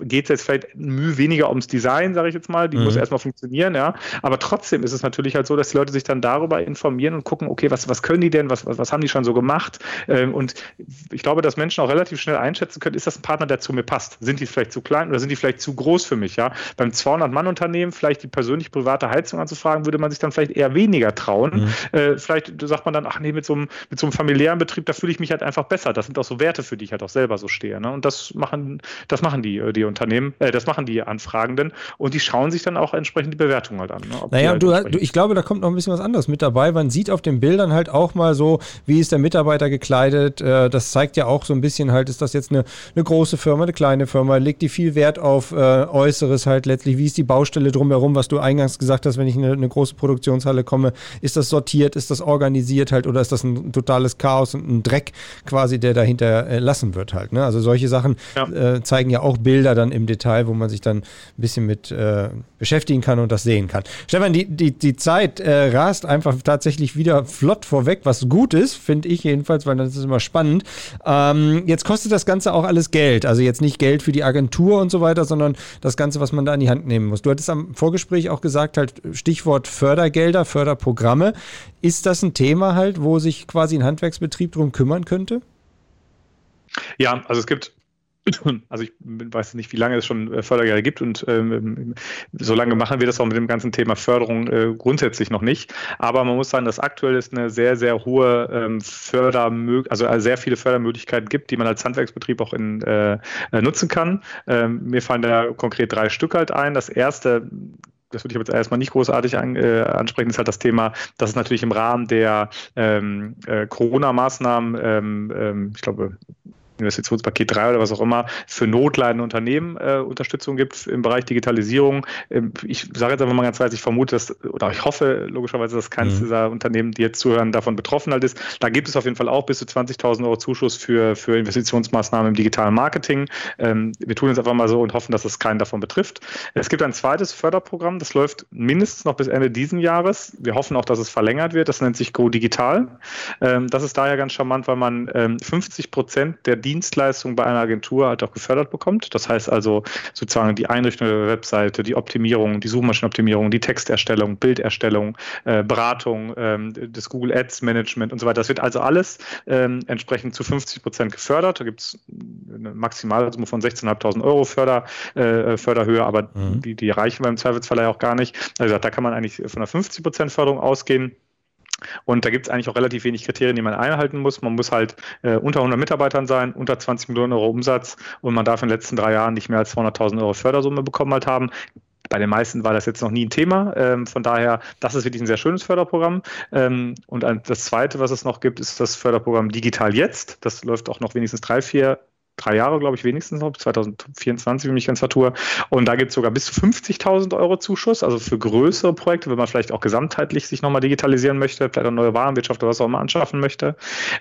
geht es jetzt vielleicht Mühe weniger ums Design, sage ich jetzt mal. Die mhm. muss erstmal funktionieren, ja. Aber trotzdem ist es natürlich halt so, dass die Leute sich dann darüber informieren und gucken, okay, was, was können die denn, was, was, was haben die schon so gemacht? Ähm, und ich glaube, dass Menschen auch relativ schnell einschätzen können, ist das ein Partner, der zu mir passt? Sind die vielleicht zu klein oder sind die vielleicht zu groß für mich, ja? Beim 200-Mann-Unternehmen vielleicht die persönlich private Heizung anzufragen, würde man sich dann vielleicht eher weniger trauen. Mhm. Äh, vielleicht sagt man dann, ach nee, mit so, einem, mit so einem familiären Betrieb, da fühle ich mich halt einfach besser. Das sind auch so Werte, für die ich halt auch selber so stehe. Ne? Und das machen, das machen die, äh, die Unternehmen, äh, das machen die Anfragenden und die schauen sich dann auch entsprechend die Bewertung halt an. Ne? Naja, halt du, du, ich glaube, da kommt noch ein bisschen was anderes mit dabei. Man sieht auf den Bildern halt auch mal so, wie ist der Mitarbeiter gekleidet. Äh, das zeigt ja auch so ein bisschen halt, ist das jetzt eine, eine große Firma, eine kleine Firma, legt die viel Wert auf äh, Äußeres halt letztlich. Wie ist die Baustelle drumherum, was du eingangs gesagt hast, wenn ich in eine, eine große Produktionshalle komme, ist das sortiert, ist das organisiert halt oder ist das ein totales Chaos und ein Dreck quasi, der dahinter äh, lassen wird halt. Ne? Also solche Sachen ja. äh, zeigen ja auch Bilder dann im Detail, wo man sich dann ein bisschen mit äh, beschäftigen kann und das sehen kann. Stefan, die, die, die Zeit äh, rast einfach tatsächlich wieder flott vorweg, was gut ist, finde ich jedenfalls, weil das ist immer spannend. Ähm, jetzt kostet das Ganze auch alles Geld. Also jetzt nicht Geld für die Agentur und so weiter, sondern das Ganze, was man da in die Hand nehmen muss. Du hattest am Vorgespräch auch gesagt, halt Stichwort Fördergelder, Förderprogramme. Ist das ein Thema halt, wo sich quasi ein Handwerksbetrieb drum kümmern könnte? Ja, also es gibt also ich weiß nicht, wie lange es schon äh, Fördergelder gibt und ähm, so lange machen wir das auch mit dem ganzen Thema Förderung äh, grundsätzlich noch nicht. Aber man muss sagen, dass aktuell es eine sehr, sehr hohe ähm, Fördermöglichkeit, also äh, sehr viele Fördermöglichkeiten gibt, die man als Handwerksbetrieb auch in, äh, äh, nutzen kann. Ähm, mir fallen da konkret drei Stück halt ein. Das erste das würde ich jetzt erstmal nicht großartig an, äh, ansprechen, ist halt das Thema, dass es natürlich im Rahmen der ähm, äh, Corona-Maßnahmen, ähm, ähm, ich glaube, Investitionspaket 3 oder was auch immer, für notleidende Unternehmen äh, Unterstützung gibt im Bereich Digitalisierung. Ähm, ich sage jetzt einfach mal ganz weiß, ich vermute, dass, oder ich hoffe logischerweise, dass keines mhm. dieser Unternehmen, die jetzt zuhören, davon betroffen halt ist. Da gibt es auf jeden Fall auch bis zu 20.000 Euro Zuschuss für, für Investitionsmaßnahmen im digitalen Marketing. Ähm, wir tun es einfach mal so und hoffen, dass es keinen davon betrifft. Es gibt ein zweites Förderprogramm, das läuft mindestens noch bis Ende diesen Jahres. Wir hoffen auch, dass es verlängert wird. Das nennt sich Go Digital. Ähm, das ist daher ganz charmant, weil man 50 Prozent der Dienstleistungen bei einer Agentur halt auch gefördert bekommt. Das heißt also sozusagen die Einrichtung der Webseite, die Optimierung, die Suchmaschinenoptimierung, die Texterstellung, Bilderstellung, äh, Beratung, ähm, das Google Ads Management und so weiter. Das wird also alles ähm, entsprechend zu 50 Prozent gefördert. Da gibt es eine Maximalsumme von 16.500 Euro Förder, äh, Förderhöhe, aber mhm. die, die erreichen wir im Zweifelsfall ja auch gar nicht. Also da kann man eigentlich von einer 50 Prozent Förderung ausgehen. Und da gibt es eigentlich auch relativ wenig Kriterien, die man einhalten muss. Man muss halt äh, unter 100 Mitarbeitern sein, unter 20 Millionen Euro Umsatz und man darf in den letzten drei Jahren nicht mehr als 200.000 Euro Fördersumme bekommen halt haben. Bei den meisten war das jetzt noch nie ein Thema. Ähm, von daher, das ist wirklich ein sehr schönes Förderprogramm. Ähm, und das zweite, was es noch gibt, ist das Förderprogramm Digital Jetzt. Das läuft auch noch wenigstens drei, vier drei Jahre, glaube ich, wenigstens noch, 2024, wenn ich ganz vertue. Und da gibt es sogar bis zu 50.000 Euro Zuschuss, also für größere Projekte, wenn man vielleicht auch gesamtheitlich sich nochmal digitalisieren möchte, vielleicht auch neue Warenwirtschaft oder was auch immer anschaffen möchte.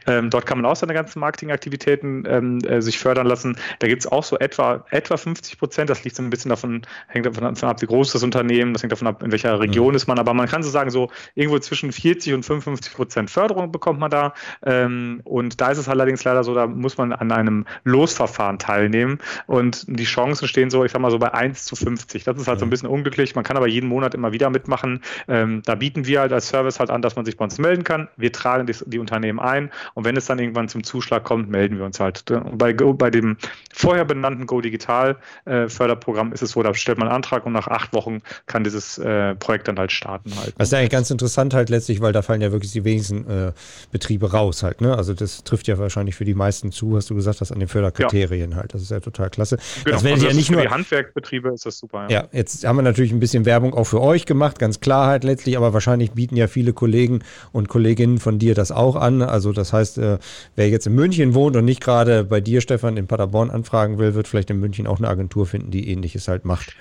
Ähm, dort kann man auch seine ganzen Marketingaktivitäten ähm, äh, sich fördern lassen. Da gibt es auch so etwa, etwa 50 Prozent, das liegt so ein bisschen davon, hängt davon ab, wie groß das Unternehmen, das hängt davon ab, in welcher Region mhm. ist man, aber man kann so sagen, so irgendwo zwischen 40 und 55 Prozent Förderung bekommt man da. Ähm, und da ist es allerdings leider so, da muss man an einem Los Losverfahren teilnehmen. Und die Chancen stehen so, ich sag mal so bei 1 zu 50. Das ist halt so ein bisschen unglücklich. Man kann aber jeden Monat immer wieder mitmachen. Ähm, da bieten wir halt als Service halt an, dass man sich bei uns melden kann. Wir tragen die, die Unternehmen ein und wenn es dann irgendwann zum Zuschlag kommt, melden wir uns halt. Bei, bei dem vorher benannten Go Digital äh, Förderprogramm ist es so, da stellt man einen Antrag und nach acht Wochen kann dieses äh, Projekt dann halt starten halt. Das ist eigentlich ganz interessant halt letztlich, weil da fallen ja wirklich die wenigsten äh, Betriebe raus halt. Ne? Also das trifft ja wahrscheinlich für die meisten zu, hast du gesagt, dass an den Förder Kriterien ja. halt. Das ist ja total klasse. Genau, das also ja nicht nur für die Handwerkbetriebe ist das super. Ja. ja. jetzt haben wir natürlich ein bisschen Werbung auch für euch gemacht, ganz klar halt letztlich, aber wahrscheinlich bieten ja viele Kollegen und Kolleginnen von dir das auch an. Also das heißt, äh, wer jetzt in München wohnt und nicht gerade bei dir, Stefan, in Paderborn anfragen will, wird vielleicht in München auch eine Agentur finden, die ähnliches halt macht.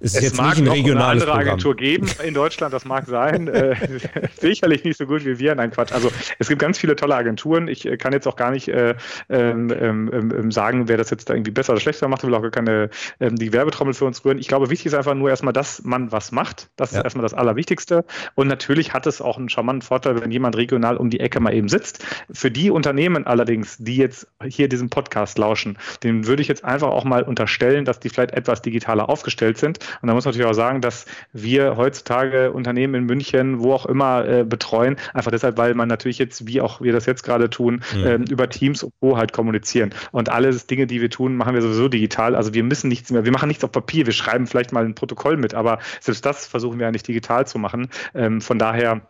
Es, es mag nicht ein noch regionales eine andere Programm. Agentur geben in Deutschland, das mag sein. äh, sicherlich nicht so gut wie wir. Nein, Quatsch. Also es gibt ganz viele tolle Agenturen. Ich äh, kann jetzt auch gar nicht äh, ähm, ähm, ähm, sagen, wer das jetzt da irgendwie besser oder schlechter macht. Ich will auch gar keine ähm, die Werbetrommel für uns rühren. Ich glaube, wichtig ist einfach nur erstmal, dass man was macht. Das ja. ist erstmal das Allerwichtigste. Und natürlich hat es auch einen charmanten Vorteil, wenn jemand regional um die Ecke mal eben sitzt. Für die Unternehmen allerdings, die jetzt hier diesen Podcast lauschen, denen würde ich jetzt einfach auch mal unterstellen, dass die vielleicht etwas digitaler aufgestellt sind und da muss man natürlich auch sagen, dass wir heutzutage Unternehmen in München, wo auch immer, äh, betreuen, einfach deshalb, weil man natürlich jetzt, wie auch wir das jetzt gerade tun, mhm. äh, über Teams und wo halt kommunizieren. Und alle Dinge, die wir tun, machen wir sowieso digital. Also wir müssen nichts mehr, wir machen nichts auf Papier, wir schreiben vielleicht mal ein Protokoll mit, aber selbst das versuchen wir eigentlich digital zu machen. Ähm, von daher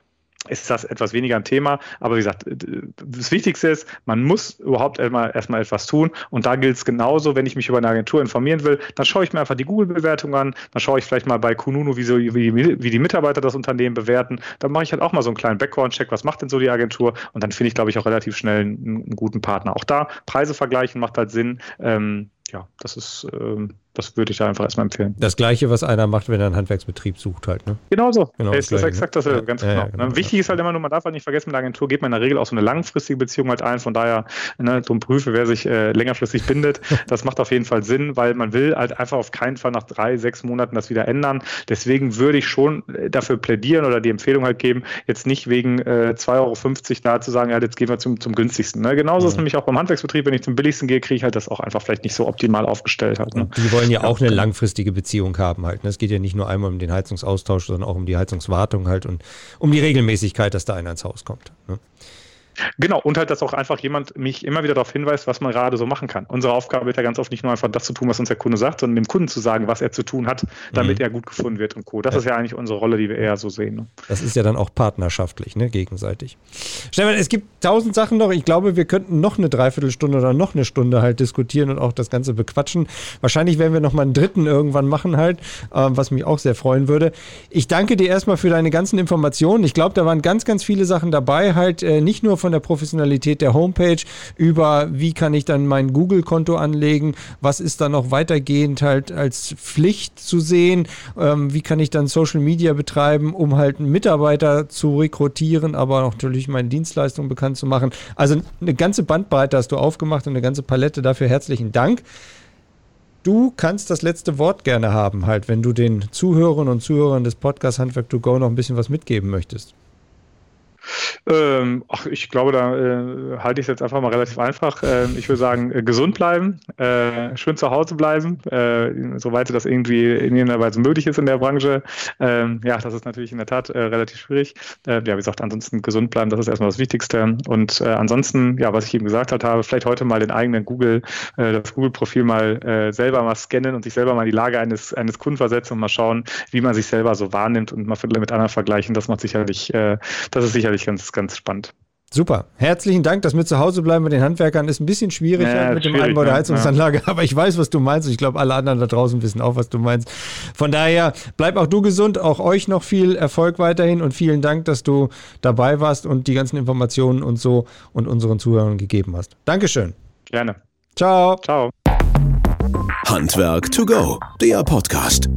ist das etwas weniger ein Thema. Aber wie gesagt, das Wichtigste ist, man muss überhaupt erstmal, erstmal etwas tun. Und da gilt es genauso, wenn ich mich über eine Agentur informieren will, dann schaue ich mir einfach die Google-Bewertung an, dann schaue ich vielleicht mal bei Kununu, wie, so, wie, wie, die Mitarbeiter das Unternehmen bewerten. Dann mache ich halt auch mal so einen kleinen Background-Check, was macht denn so die Agentur? Und dann finde ich, glaube ich, auch relativ schnell einen, einen, guten Partner. Auch da, Preise vergleichen macht halt Sinn. Ähm, ja, das ist, ähm, das würde ich da einfach erstmal empfehlen. Das Gleiche, was einer macht, wenn er einen Handwerksbetrieb sucht halt, ne? Genau so. Genau ist das, das exakt das, ja. ganz ja, genau. Ja, genau. Wichtig ist halt immer nur, man darf halt nicht vergessen, mit der Agentur geht man in der Regel auch so eine langfristige Beziehung halt ein, von daher, ne, drum prüfe, wer sich äh, längerfristig bindet. Das macht auf jeden Fall Sinn, weil man will halt einfach auf keinen Fall nach drei, sechs Monaten das wieder ändern. Deswegen würde ich schon äh, dafür plädieren oder die Empfehlung halt geben, jetzt nicht wegen äh, 2,50 Euro da zu sagen, ja, jetzt gehen wir zum, zum günstigsten. Ne? Genauso mhm. ist es nämlich auch beim Handwerksbetrieb, wenn ich zum billigsten gehe, kriege ich halt das auch einfach vielleicht nicht so optimal aufgestellt halt. Ne? Die wollen ja auch eine langfristige Beziehung haben halt. Ne? Es geht ja nicht nur einmal um den Heizungsaustausch, sondern auch um die Heizungswartung halt und um die Regelmäßigkeit, dass da einer ins Haus kommt. Ne? Genau, und halt, dass auch einfach jemand mich immer wieder darauf hinweist, was man gerade so machen kann. Unsere Aufgabe wird ja ganz oft nicht nur einfach das zu tun, was uns der Kunde sagt, sondern dem Kunden zu sagen, was er zu tun hat, damit mhm. er gut gefunden wird und Co. Das ja. ist ja eigentlich unsere Rolle, die wir eher so sehen. Ne? Das ist ja dann auch partnerschaftlich, ne, gegenseitig. Stefan, es gibt tausend Sachen noch. Ich glaube, wir könnten noch eine Dreiviertelstunde oder noch eine Stunde halt diskutieren und auch das Ganze bequatschen. Wahrscheinlich werden wir noch mal einen dritten irgendwann machen halt, äh, was mich auch sehr freuen würde. Ich danke dir erstmal für deine ganzen Informationen. Ich glaube, da waren ganz, ganz viele Sachen dabei, halt äh, nicht nur von von der Professionalität der Homepage über, wie kann ich dann mein Google-Konto anlegen, was ist da noch weitergehend halt als Pflicht zu sehen, ähm, wie kann ich dann Social Media betreiben, um halt Mitarbeiter zu rekrutieren, aber natürlich meine Dienstleistungen bekannt zu machen. Also eine ganze Bandbreite hast du aufgemacht und eine ganze Palette. Dafür herzlichen Dank du kannst das letzte Wort gerne haben, halt, wenn du den Zuhörern und Zuhörern des Podcasts Handwerk to Go noch ein bisschen was mitgeben möchtest. Ähm, ach, ich glaube, da äh, halte ich es jetzt einfach mal relativ einfach. Ähm, ich würde sagen, äh, gesund bleiben, äh, schön zu Hause bleiben, äh, soweit das irgendwie in irgendeiner Weise möglich ist in der Branche. Ähm, ja, das ist natürlich in der Tat äh, relativ schwierig. Äh, ja, wie gesagt, ansonsten gesund bleiben, das ist erstmal das Wichtigste. Und ansonsten, ja, was ich eben gesagt habe, vielleicht heute mal den eigenen Google, das Google-Profil mal selber mal scannen und sich selber mal in die Lage eines, eines Kunden versetzen und mal schauen, wie man sich selber so wahrnimmt und mal mit anderen vergleichen. Das macht sicherlich, das ist sicherlich ganz, ganz spannend. Super. Herzlichen Dank. Das mit zu Hause bleiben mit den Handwerkern ist ein bisschen schwierig ja, halt mit dem Einbau der Heizungsanlage, ja. aber ich weiß, was du meinst und ich glaube, alle anderen da draußen wissen auch, was du meinst. Von daher, bleib auch du gesund, auch euch noch viel Erfolg weiterhin und vielen Dank, dass du dabei warst und die ganzen Informationen und so und unseren Zuhörern gegeben hast. Dankeschön. Gerne. Ciao. Ciao. Handwerk to go, der Podcast.